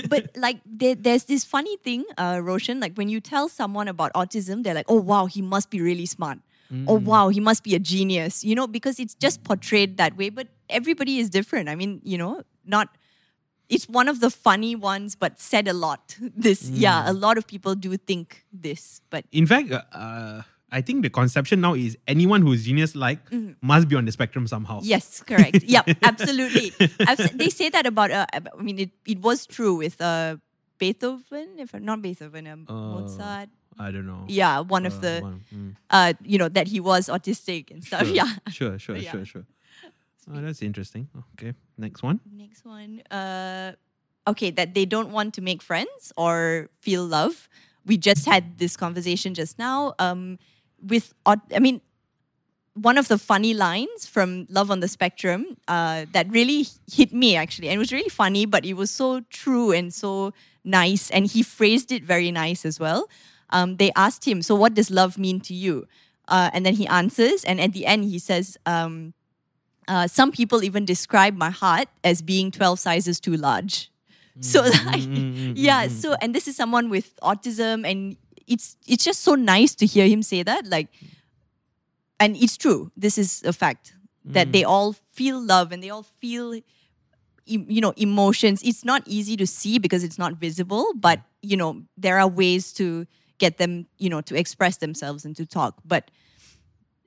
but like there, there's this funny thing, uh, Roshan. Like when you tell someone about autism, they're like, "Oh wow, he must be really smart." Oh Mm. wow, he must be a genius. You know, because it's just portrayed that way. But everybody is different. I mean, you know, not. It's one of the funny ones, but said a lot. This, yeah, Mm. a lot of people do think this, but In fact, uh, uh, I think the conception now is anyone who's genius like must be on the spectrum somehow. Mm-hmm. Yes, correct. yep, absolutely. Abs- they say that about. Uh, I mean, it, it was true with uh, Beethoven, if not Beethoven, um, Uh, Mozart. I don't know. Yeah, one of Uh, the, one- mm. uh, you know, that he was autistic and stuff. Sure, Yeah. Sure, sure, Yeah. sure, sure. Oh, that's interesting. Okay. Next one. Next one. Uh, okay, that they don't want to make friends or feel love. We just had this conversation just now. Um, with, I mean, one of the funny lines from Love on the Spectrum uh, that really hit me actually, and it was really funny, but it was so true and so nice, and he phrased it very nice as well. Um, they asked him, "So, what does love mean to you?" Uh, and then he answers, and at the end he says, um, uh, "Some people even describe my heart as being twelve sizes too large." So, like, yeah. So, and this is someone with autism, and it's it's just so nice to hear him say that, like and it's true. This is a fact that mm. they all feel love and they all feel, you know, emotions. It's not easy to see because it's not visible, but you know, there are ways to get them, you know, to express themselves and to talk. But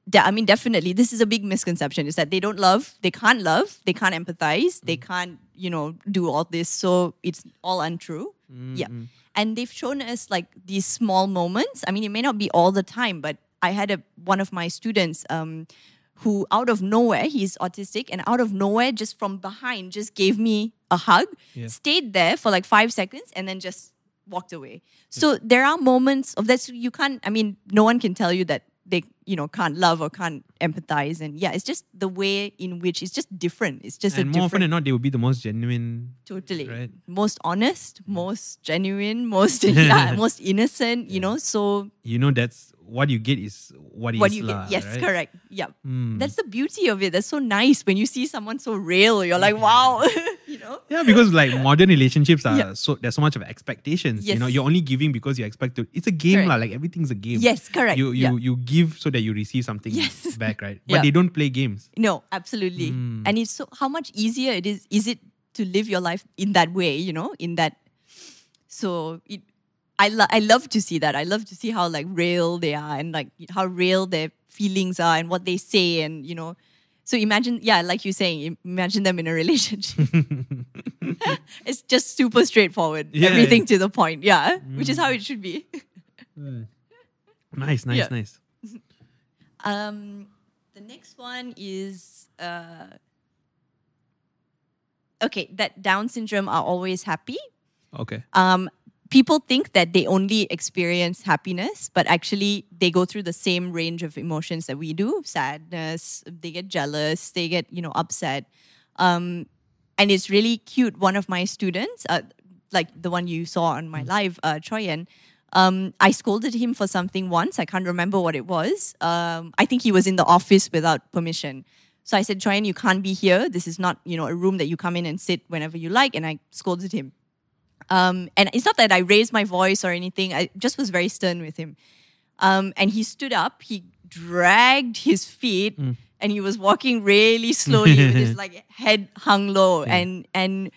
de- I mean, definitely, this is a big misconception: is that they don't love, they can't love, they can't empathize, they mm. can't, you know, do all this. So it's all untrue. Mm-hmm. Yeah, and they've shown us like these small moments. I mean, it may not be all the time, but I had a one of my students um, who, out of nowhere, he's autistic, and out of nowhere, just from behind, just gave me a hug, Yeah. stayed there for like five seconds, and then just walked away. So there are moments of that. You can't. I mean, no one can tell you that they, you know, can't love or can't empathize, and yeah, it's just the way in which it's just different. It's just And a more often than not, they will be the most genuine. Totally. Right. Most honest, most genuine, most yeah, most innocent, you know. So You know, that's what you get is what, what is you lah, get. Yes, right? correct. Yeah. Mm. That's the beauty of it. That's so nice when you see someone so real. You're like, wow, you know. Yeah, because like modern relationships are Yeah. so there's so much of expectations. You know, you're only giving because you expect to. It's a game, lah. Like everything's a game. Yes, correct. You you Yeah. you give so that you receive something Yes. back, right? But Yeah. they don't play games. No, absolutely. Mm. And it's so how much easier it is is it to live your life in that way, you know, in that so it I lo- I love to see that. I love to see how like real they are and like how real their feelings are and what they say and you know so imagine yeah like you're saying imagine them in a relationship it's just super straightforward Yeah, everything yeah. to the point yeah which is how it should be Nice, nice, Yeah. nice. Um, the next one is uh, okay. That Down syndrome are always happy. Okay. Um, people think that they only experience happiness, but actually they go through the same range of emotions that we do: sadness, they get jealous, they get you know upset. Um, and it's really cute. One of my students, uh, like the one you saw on my live, uh, Troyan, um, I scolded him for something once. I can't remember what it was. Um, I think he was in the office without permission. So I said, Troyan, you can't be here. This is not, you know, a room that you come in and sit whenever you like. And I scolded him. Um, and it's not that I raised my voice or anything. I just was very stern with him. Um, and he stood up. He dragged his feet, and he was walking really slowly with his like head hung low. And and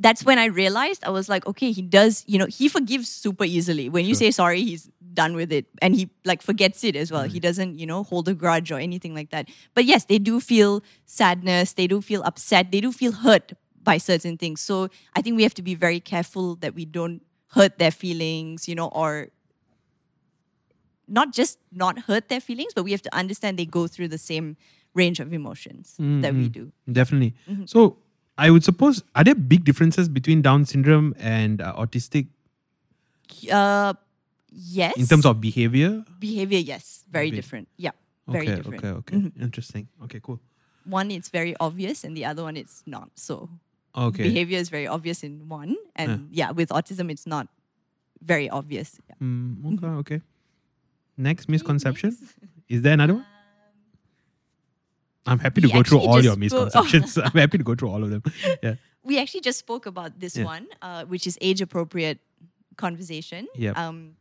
that's when I realized I was like, okay, he does. You know, he forgives super easily. When you say sorry, he's done with it, and he like forgets it as well. He doesn't, you know, hold a grudge or anything like that. But yes, they do feel sadness. They do feel upset. They do feel hurt by certain things. So I think we have to be very careful that we don't hurt their feelings, you know, or not just not hurt their feelings, but we have to understand they go through the same range of emotions that we do. Definitely. Mm-hmm. So I would suppose are there big differences between Down syndrome and uh, autistic Uh, yes. in terms of behavior? behavior, yes, very Be- different. Yeah, very okay, different. okay, okay. Interesting. Okay, cool. One, it's very obvious, and the other one, it's not. So Okay. behavior is very obvious in one, and yeah, with autism, it's not very obvious. Yeah. Mm, okay, okay. Next misconception. Is there another one? I'm happy to we go through all your spoke- misconceptions. I'm happy to go through all of them. Yeah. we actually just spoke about this Yeah. one, uh, which is age appropriate conversation. Yep. Um.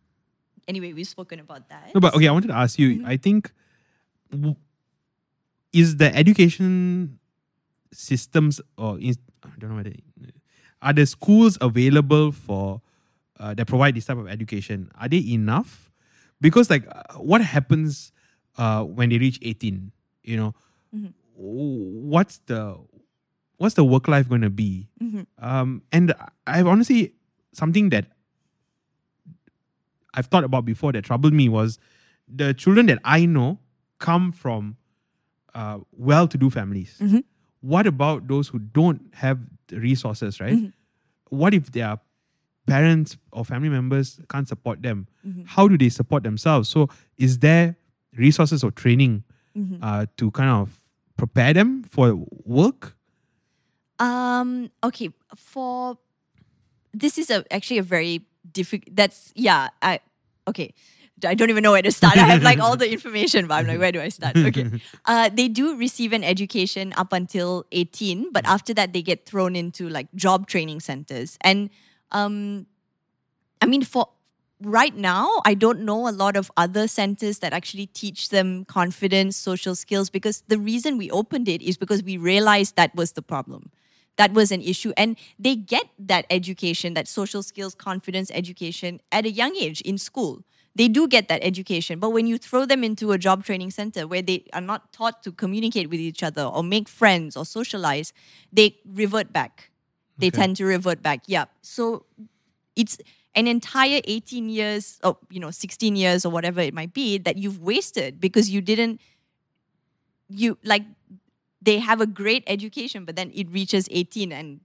Anyway, we've spoken about that. No, but okay, I wanted to ask you. Mm-hmm. I think w- is the education systems or is, I don't know whether are the schools available for uh, that provide this type of education? Are they enough? Because like, uh, what happens uh, when they reach eighteen? You know, Mm-hmm. what's the what's the work life going to be? Mm-hmm. Um, and I've honestly something that I've thought about before that troubled me was the children that I know come from uh, well-to-do families Mhm. What about those who don't have the resources, right? Mm-hmm. What if their parents or family members can't support them? Mm-hmm. How do they support themselves? So, is there resources or training Mm-hmm. uh, to kind of prepare them for work? Um. Okay. For this is a actually a very difficult. That's yeah. I okay. I don't even know where to start. I have like all the information, but I'm like, where do I start? Okay. Uh, they do receive an education up until 18, but after that, they get thrown into like job training centers. And um, I mean, for right now, I don't know a lot of other centers that actually teach them confidence, social skills, because the reason we opened it is because we realized that was the problem. That was an issue. And they get that education, that social skills, confidence education at a young age in school. They do get that education. But when you throw them into a job training center where they are not taught to communicate with each other or make friends or socialize, they revert back. They Okay. tend to revert back. Yeah. So it's an entire 18 years or you know 16 years or whatever it might be that you've wasted because you didn't you like they have a great education but then it reaches 18 and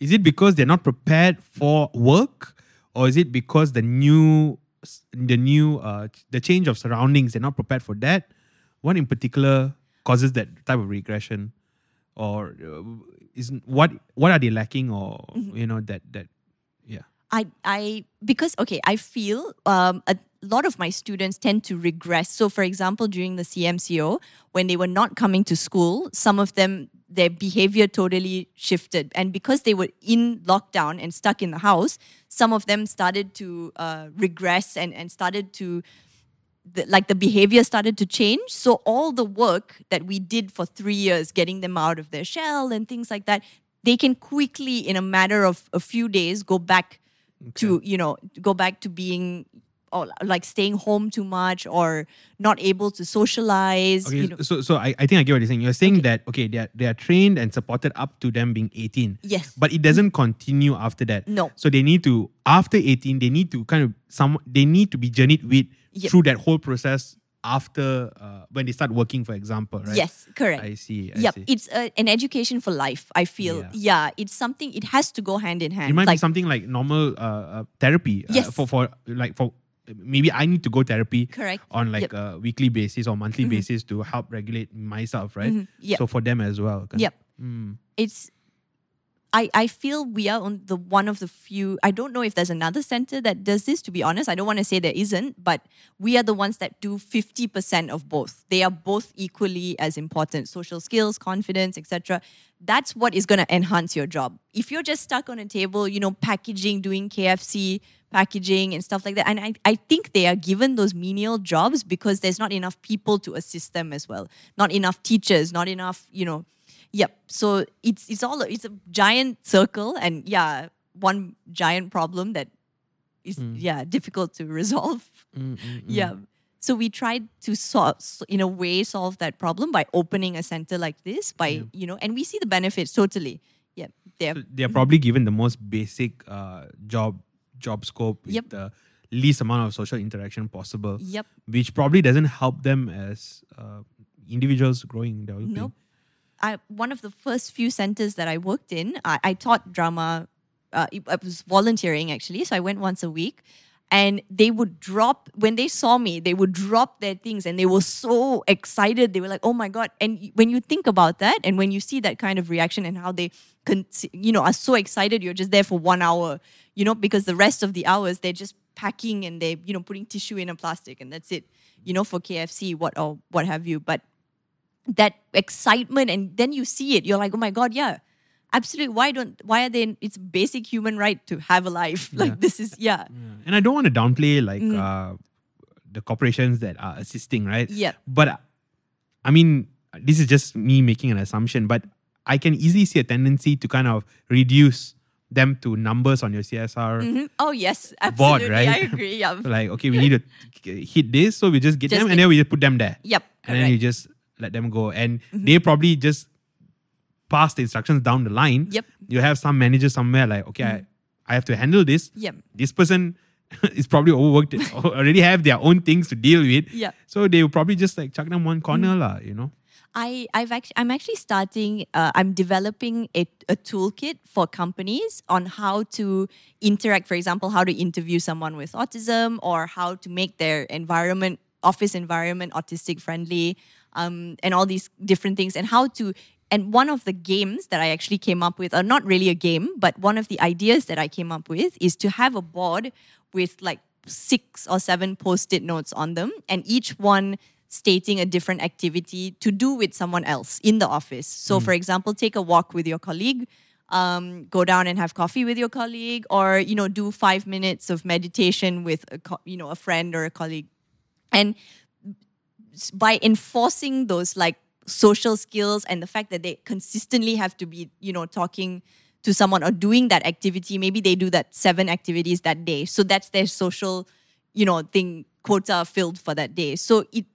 Is it because they're not prepared for work, or is it because the new, the new, uh, the change of surroundings they're not prepared for that? What in particular causes that type of regression, or uh, is what what are they lacking, or you know that that yeah. I I because okay, I feel um, a lot of my students tend to regress. So, for example, during the CMCO, when they were not coming to school, some of them their behavior totally shifted, and because they were in lockdown and stuck in the house, some of them started to uh, regress and and started to. The, like the behavior started to change. So all the work that we did for three years, getting them out of their shell and things like that, they can quickly, in a matter of a few days, go back to you know go back to being or like staying home too much or not able to socialize Okay, you know so so I, I think I get what you're saying. You're saying that okay, they are they are trained and supported up to them being 18. Yes. But it doesn't continue after that. No. So they need to after 18, they need to kind of some they need to be journeyed with Yep. through that whole process after uh, when they start working, for example, right? yes correct I see. I yep see. it's a, an education for life i feel Yeah. yeah. it's something it has to go hand in hand it might like be something like normal uh, uh, therapy uh, Yes. for for like for maybe I need to go therapy Correct. on like Yep. Mm-hmm. a weekly basis or monthly basis to help regulate myself, right? Yep. So for them as well. Yep. Mm. it's I, I feel we are on the one of the few I don't know if there's another center that does this to be honest. I don't want to say there isn't but we are the ones that do 50% of both. They are both equally as important. Social skills confidence etc that's what is going to enhance your job. If you're just stuck on a table you know packaging doing KFC packaging and stuff like that and I, I think they are given those menial jobs because there's not enough people to assist them as well. Not enough teachers not enough you know Yep. So it's it's all it's a giant circle, and yeah, one giant problem that is yeah difficult to resolve. Yeah. So we tried to solve, in a way, solve that problem by opening a center like this. By you know, and we see the benefits totally. Yeah. They're So they are probably given the most basic uh, job job scope with Yep. the least amount of social interaction possible. Yep. Which probably doesn't help them as uh, individuals growing, developing. Nope. I one of the first few centers that I worked in, I, I taught drama. Uh, I was volunteering actually, so I went once a week, and they would drop when they saw me. They would drop their things, and they were so excited. They were like, "Oh my god!" And when you think about that, and when you see that kind of reaction and how they, con- you know, are so excited, you're just there for one hour, you know, because the rest of the hours they're just packing and they're, you know, putting tissue in a plastic, and that's it, you know, for KFC, what or what have you, but that excitement and then you see it you're like oh my god yeah absolutely why don't why are they it's basic human right to have a life like this is yeah Yeah. And I don't want to downplay like uh, the corporations that are assisting, right? Yeah. But I mean, this is just me making an assumption, but I can easily see a tendency to kind of reduce them to numbers on your CSR Mhm. oh yes board, absolutely right? i agree yeah like, okay, we need to hit this, so we just get Just them hit- and then we just put them there. yep And then you just let them go. And mm-hmm. they probably just pass the instructions down the line. Yep. You have some manager somewhere like, okay, I, mm-hmm. I have to handle this. Yep. This person is probably overworked, already have their own things to deal with. Yep. So they will probably just like chuck them one corner, mm-hmm. lah, you know. I, I've actually, I'm actually starting, uh, I'm developing a, a toolkit for companies on how to interact, for example, how to interview someone with autism or how to make their environment, office environment, autistic friendly, um, and all these different things, and how to. And one of the games that I actually came up with, or not really a game, but one of the ideas that I came up with is to have a board with like six or seven post it notes on them, and each one stating a different activity to do with someone else in the office. So, for example, take a walk with your colleague, um, go down and have coffee with your colleague, or you know, do five minutes of meditation with a co- you know a friend or a colleague, and by enforcing those like social skills and the fact that they consistently have to be you know talking to someone or doing that activity maybe they do that seven activities that day. So that's their social you know thing quota filled for that day. So it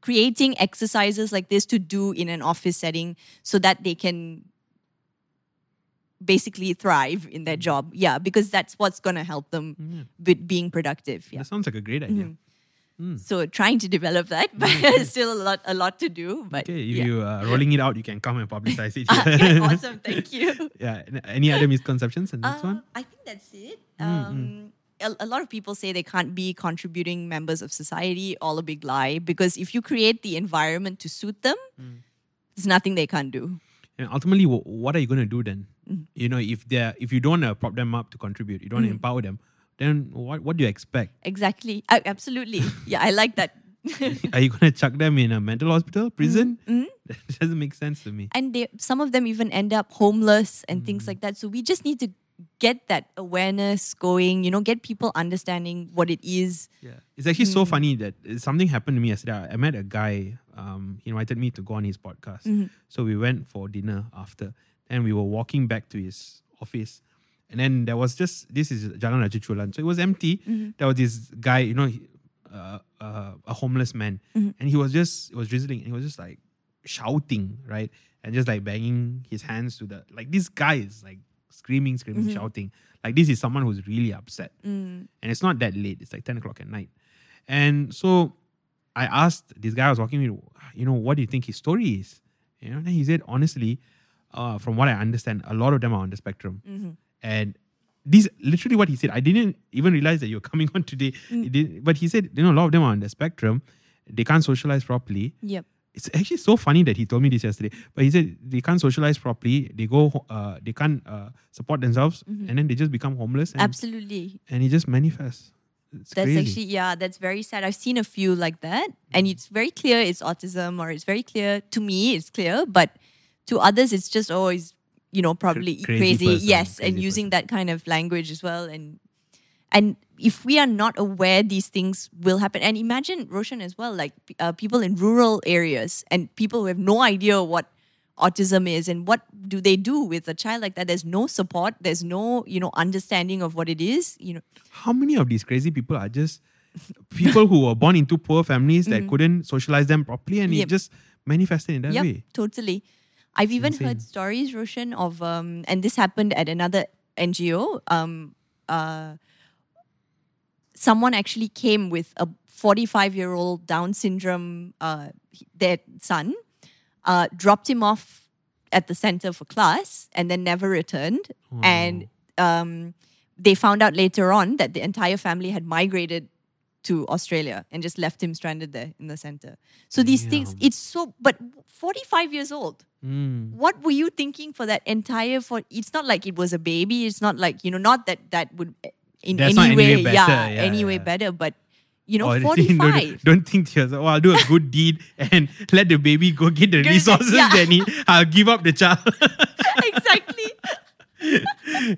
creating exercises like this to do in an office setting so that they can basically thrive in their mm. job. Yeah because that's what's going to help them with being productive. Yeah. That sounds like a great idea. Mm-hmm. So trying to develop that but still a lot a lot to do but Okay, if yeah. you uh, rolling it out, you can come and publicize it. Okay, awesome thank you yeah. Any other misconceptions in this Uh, one? I think that's it. Um, a, a lot of people say they can't be contributing members of society. All a big lie. Because if you create the environment to suit them, there's nothing they can't do. And ultimately, what are you going to do then? Mm. You know, if they're if you don't uh, prop them up to contribute, you don't empower them, then what what do you expect? Exactly. Uh, absolutely. Yeah, I like that. are you going to chuck them in a mental hospital, prison? Mm-hmm. That doesn't make sense to me. and they, some of them even end up homeless and Mm. things like that. So we just need to get that awareness going. You know, get people understanding what it is. Yeah, it's actually Mm. so funny that something happened to me yesterday. I met a guy. Um, he invited me to go on his podcast. Mm-hmm. So we went for dinner after, and we were walking back to his office, and then there was just this is Jalan Raja Chulan, so it was empty. Mm-hmm. There was this guy, you know, uh, uh, a homeless man, Mm-hmm. and he was just it was drizzling, and he was just like shouting, right, and just like banging his hands to the like this guy is like screaming, screaming, Mm-hmm. shouting. Like this is someone who's really upset Mm. and it's not that late. It's like ten o'clock at night, and so I asked this guy I was walking with, you know, what do you think his story is? You know, and he said honestly, uh, from what I understand, a lot of them are on the spectrum, Mm-hmm. And this literally what he said. I didn't even realize that you're coming on today. Mm. But he said, you know, a lot of them are on the spectrum. They can't socialize properly. Yep. It's actually so funny that he told me this yesterday. But he said they can't socialize properly. They go, uh, they can't uh, support themselves, Mm-hmm. and then they just become homeless. And, Absolutely. and it just manifests. It's That's crazy. actually yeah, that's very sad. I've seen a few like that, and it's very clear it's autism, or it's very clear to me it's clear, but to others it's just oh, it's you know probably crazy crazy. person, yes, and crazy using that kind of language as well, and and if we are not aware these things will happen, and imagine Roshan as well, like uh, people in rural areas and people who have no idea what autism is and what do they do with a child like that there's no support there's no you know understanding of what it is you know How many of these crazy people are just people who were born into poor families that couldn't socialize them properly and Mm-hmm. Yep. it just manifested in that Yep, way? totally. I've even insane. heard stories, Roshan, of um, and this happened at another NGO. Um, uh, someone actually came with a 45 year old Down syndrome, uh, their son, uh, dropped him off at the center for class, and then never returned. And um, they found out later on that the entire family had migrated to Australia and just left him stranded there in the center. So these things, it's so, but 45 years old. Mm. What were you thinking for that entire? For it's not like it was a baby. It's not like you know, not that that would in That's any way, way better, yeah, yeah, any way yeah. better. But you know, Or forty don't, five. don't think to yourself, oh, I'll do a good deed and let the baby go get the resources yeah. they need. I'll give up the child. exactly.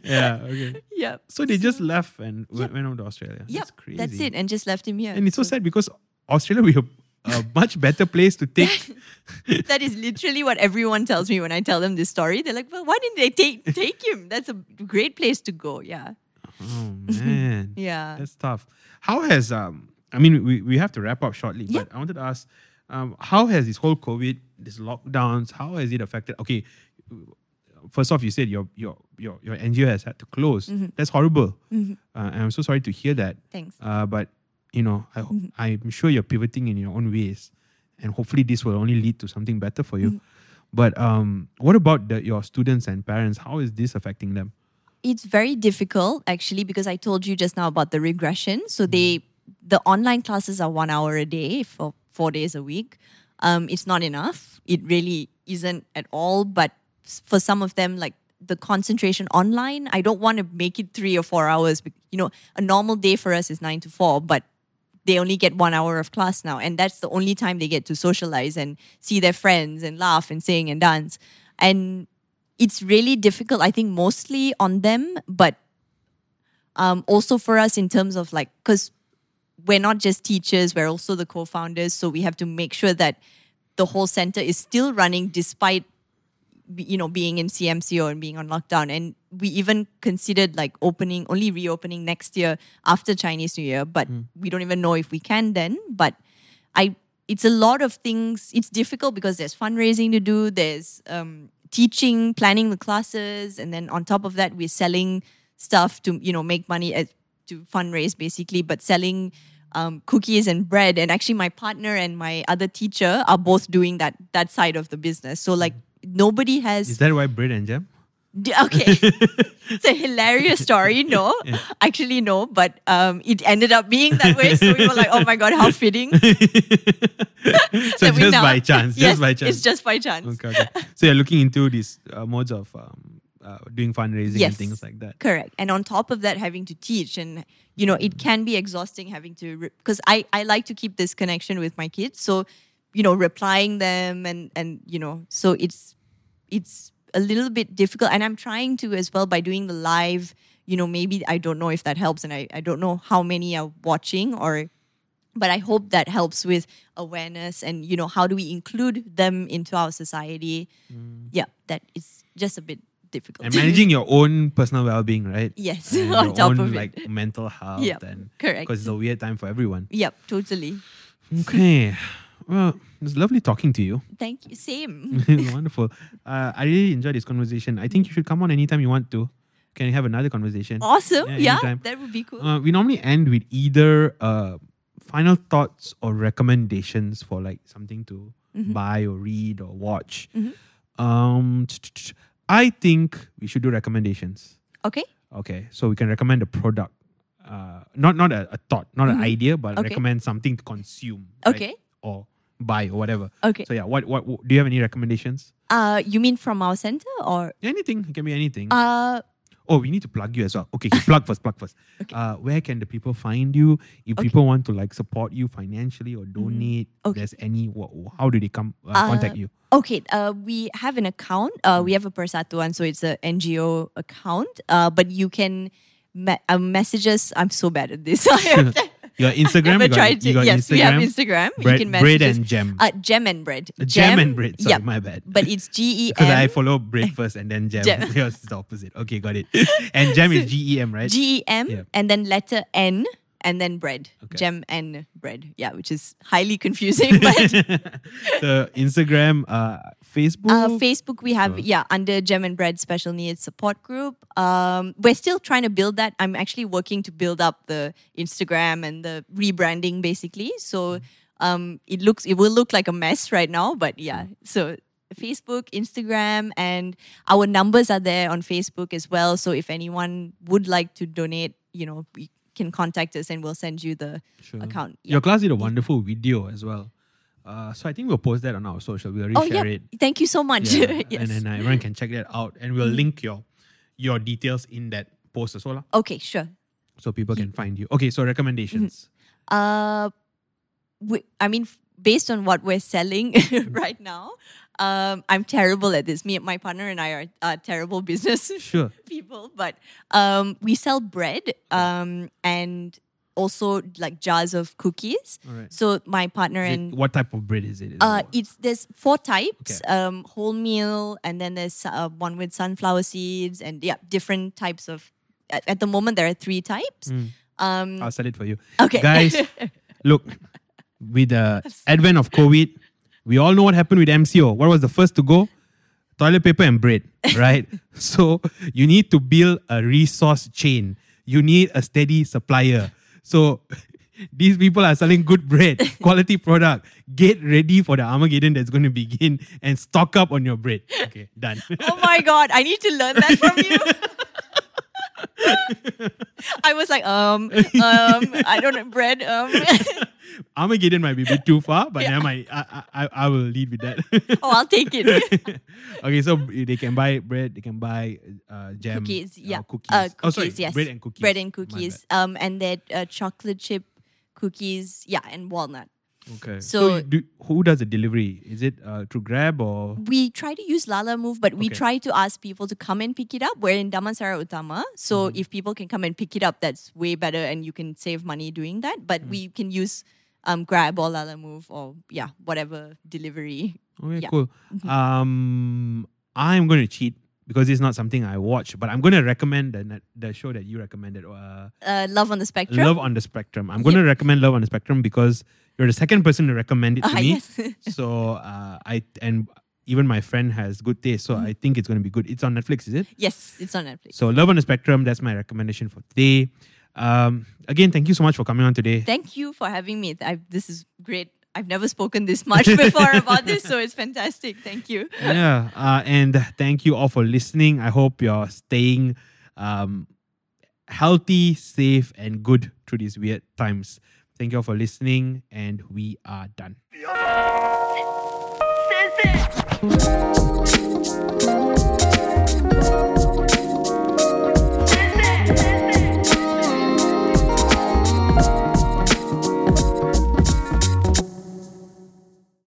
yeah, okay. Yeah. So they just left and went, went out to Australia. Yep. That's crazy. That's it, and just left him here. And it's so sad because Australia we a, much better place to take. that is literally what everyone tells me when I tell them this story. They're like, "Well, why didn't they take take him? That's a great place to go." Yeah. oh man. Yeah. That's tough. How has um I mean we, we have to wrap up shortly, Yeah. but I wanted to ask um how has this whole COVID, this lockdowns, how has it affected okay first off you said your your your, your NGO has had to close. Mm-hmm. That's horrible. Uh, and I'm so sorry to hear that. Thanks. Uh, but you know, I, I'm sure you're pivoting in your own ways. and hopefully this will only lead to something better for you. Mm. But um, what about the, your students and parents? How is this affecting them? it's very difficult actually because I told you just now about the regression. So they the online classes are one hour a day for four days a week. Um, it's not enough. It really isn't at all. But for some of them, like the concentration online, I don't want to make it three or four hours. You know, a normal day for us is nine to four, but they only get one hour of class now. And that's the only time they get to socialize and see their friends and laugh and sing and dance. And it's really difficult, I think, mostly on them, but um, also for us in terms of like, because we're not just teachers, we're also the co founders. So we have to make sure that the whole center is still running despite you know being in CMCO and being on lockdown and we even considered like opening only reopening next year after Chinese New Year but we don't even know if we can then. But I it's a lot of things. It's difficult because there's fundraising to do there's um, teaching planning the classes and then on top of that we're selling stuff to you know make money at, to fundraise basically. But selling um, cookies and bread and actually my partner and my other teacher are both doing that that side of the business. So like nobody has Is that why bread and jam? Okay. it's a hilarious story. No, actually, no, but um, it ended up being that way. So we were like, oh my God, how fitting. So just now- by chance, Yes, just by chance. It's just by chance. Okay, okay. So you're looking into these uh, modes of um, uh, doing fundraising and things like that. Correct. And on top of that, having to teach and you know, it can be exhausting having to because I I like to keep this connection with my kids. So, you know, replying them and and you know, so it's it's a little bit difficult. And I'm trying to as well by doing the live. You know, maybe I don't know if that helps, and I I don't know how many are watching or. But I hope that helps with awareness and you know how do we include them into our society? Mm. Yeah, that is just a bit difficult. And managing your own personal well-being, right? Yes, And on your top own, of it. like mental health Yep, and correct. because it's a weird time for everyone. Yep, totally. Okay. Well, it's lovely talking to you. Thank you. Same. Wonderful. Uh, I really enjoyed this conversation. I think you should come on anytime you want to. Can we have another conversation? Awesome. Yeah, anytime. that would be cool. Uh, we normally end with either uh, final thoughts or recommendations for like something to Mm-hmm. buy or read or watch. Um, I think we should do recommendations. okay. Okay, so we can recommend a product, uh, not not a, a thought, not an idea, but Mm-hmm. Okay. recommend something to consume. right? Okay. Or buy or whatever. Okay. So yeah, what, what what do you have any recommendations? Uh, you mean from our center or Anything. It can be anything. uh? Oh, we need to plug you as well. Okay, okay, plug first, plug first. Okay. Uh, where can the people find you? If people want to like support you financially or donate, Mm-hmm. Okay. there's any, what, how do they come uh, contact you? Okay, uh, we have an account. Uh, we have a Persatuan, so it's a NGO account. Uh, but you can me- uh, message us. I'm so bad at this. Your Instagram, you got, tried to. you got yes, Instagram. we have Instagram. Bread, you can message bread and jam. Uh, gem and bread. jam and bread. Sorry, yeah, my bad. But it's G E Because I follow bread first and then jam. Jam. Yours is the opposite. Okay, got it. And jam is G E M, right? G E M Yeah. and then letter N and then bread. Okay. Gem and bread. Yeah, which is highly confusing. But so Instagram, uh, Facebook. Uh, Facebook, we have yeah under Gem and Bread Special Needs Support Group. Um, we're still trying to build that. I'm actually working to build up the Instagram and the rebranding basically. So um, it looks it will look like a mess right now, but yeah. So Facebook, Instagram, and our numbers are there on Facebook as well. So if anyone would like to donate, you know, you can contact us and we'll send you the Sure. account. Yeah. Your class did a wonderful video as well. Uh, so I think we'll post that on our social. We'll Oh reshare yeah! it. Thank you so much. Yeah, yes. Mm-hmm. And then uh, everyone can check that out. And we'll link your your details in that post as well. okay, sure. So people can find you. Okay, so recommendations. Uh, we, I mean, based on what we're selling right now, um, I'm terrible at this. Me, my partner, and I are terrible business Sure. people. But um, we sell bread um, and also like jars of cookies. Alright. So my partner it- and what type of bread is it? Is uh, it- it's there's four types: Okay. um, wholemeal, and then there's uh, one with sunflower seeds, and yeah, different types of. At, at the moment, there are three types. Um, I'll sell it for you. okay, Guys, look, with the advent of COVID, we all know what happened with MCO. What was the first to go? Toilet paper and bread, right? so you need to build a resource chain. You need a steady supplier. So These people are selling good bread, quality product. Get ready for the Armageddon that's going to begin and stock up on your bread. Okay, done. Oh my god, I need to learn that from you. I was like, um, um, I don't know, bread, um. Armageddon might be a bit too far, but Yeah. never mind. I, I, I will lead with that. oh, I'll take it. okay, so they can buy bread, they can buy uh, jam, cookies, uh, yeah. cookies. Uh, oh, sorry, yes. bread and cookies. Bread and cookies. Um, and that uh, chocolate chip cookies, yeah, and walnut. Okay. So- So, do, who does the delivery? Is it uh, through Grab or? We try to use Lalamove, but we Okay. try to ask people to come and pick it up. We're in Damansara Utama, so Mm-hmm. if people can come and pick it up, that's way better, and you can save money doing that. But Mm. we can use um, Grab or Lalamove or yeah, whatever delivery. Okay, Yeah. cool. Mm-hmm. Um, I'm going to cheat because it's not something I watch, but I'm going to recommend the the show that you recommended. Uh, Uh, Love on the Spectrum. Love on the Spectrum. I'm going to recommend Love on the Spectrum because you're the second person to recommend it to Ah, me. yes. so uh, I and even my friend has good taste, so Mm-hmm. I think it's going to be good. It's on Netflix, is it? yes, it's on Netflix. So Love on the Spectrum. That's my recommendation for today. Um, again, thank you so much for coming on today. Thank you for having me. I, this is great. I've never spoken this much before about this, so it's fantastic. Thank you. yeah, uh, and thank you all for listening. I hope you're staying um, healthy, safe, and good through these weird times. Thank you all for listening, and we are done.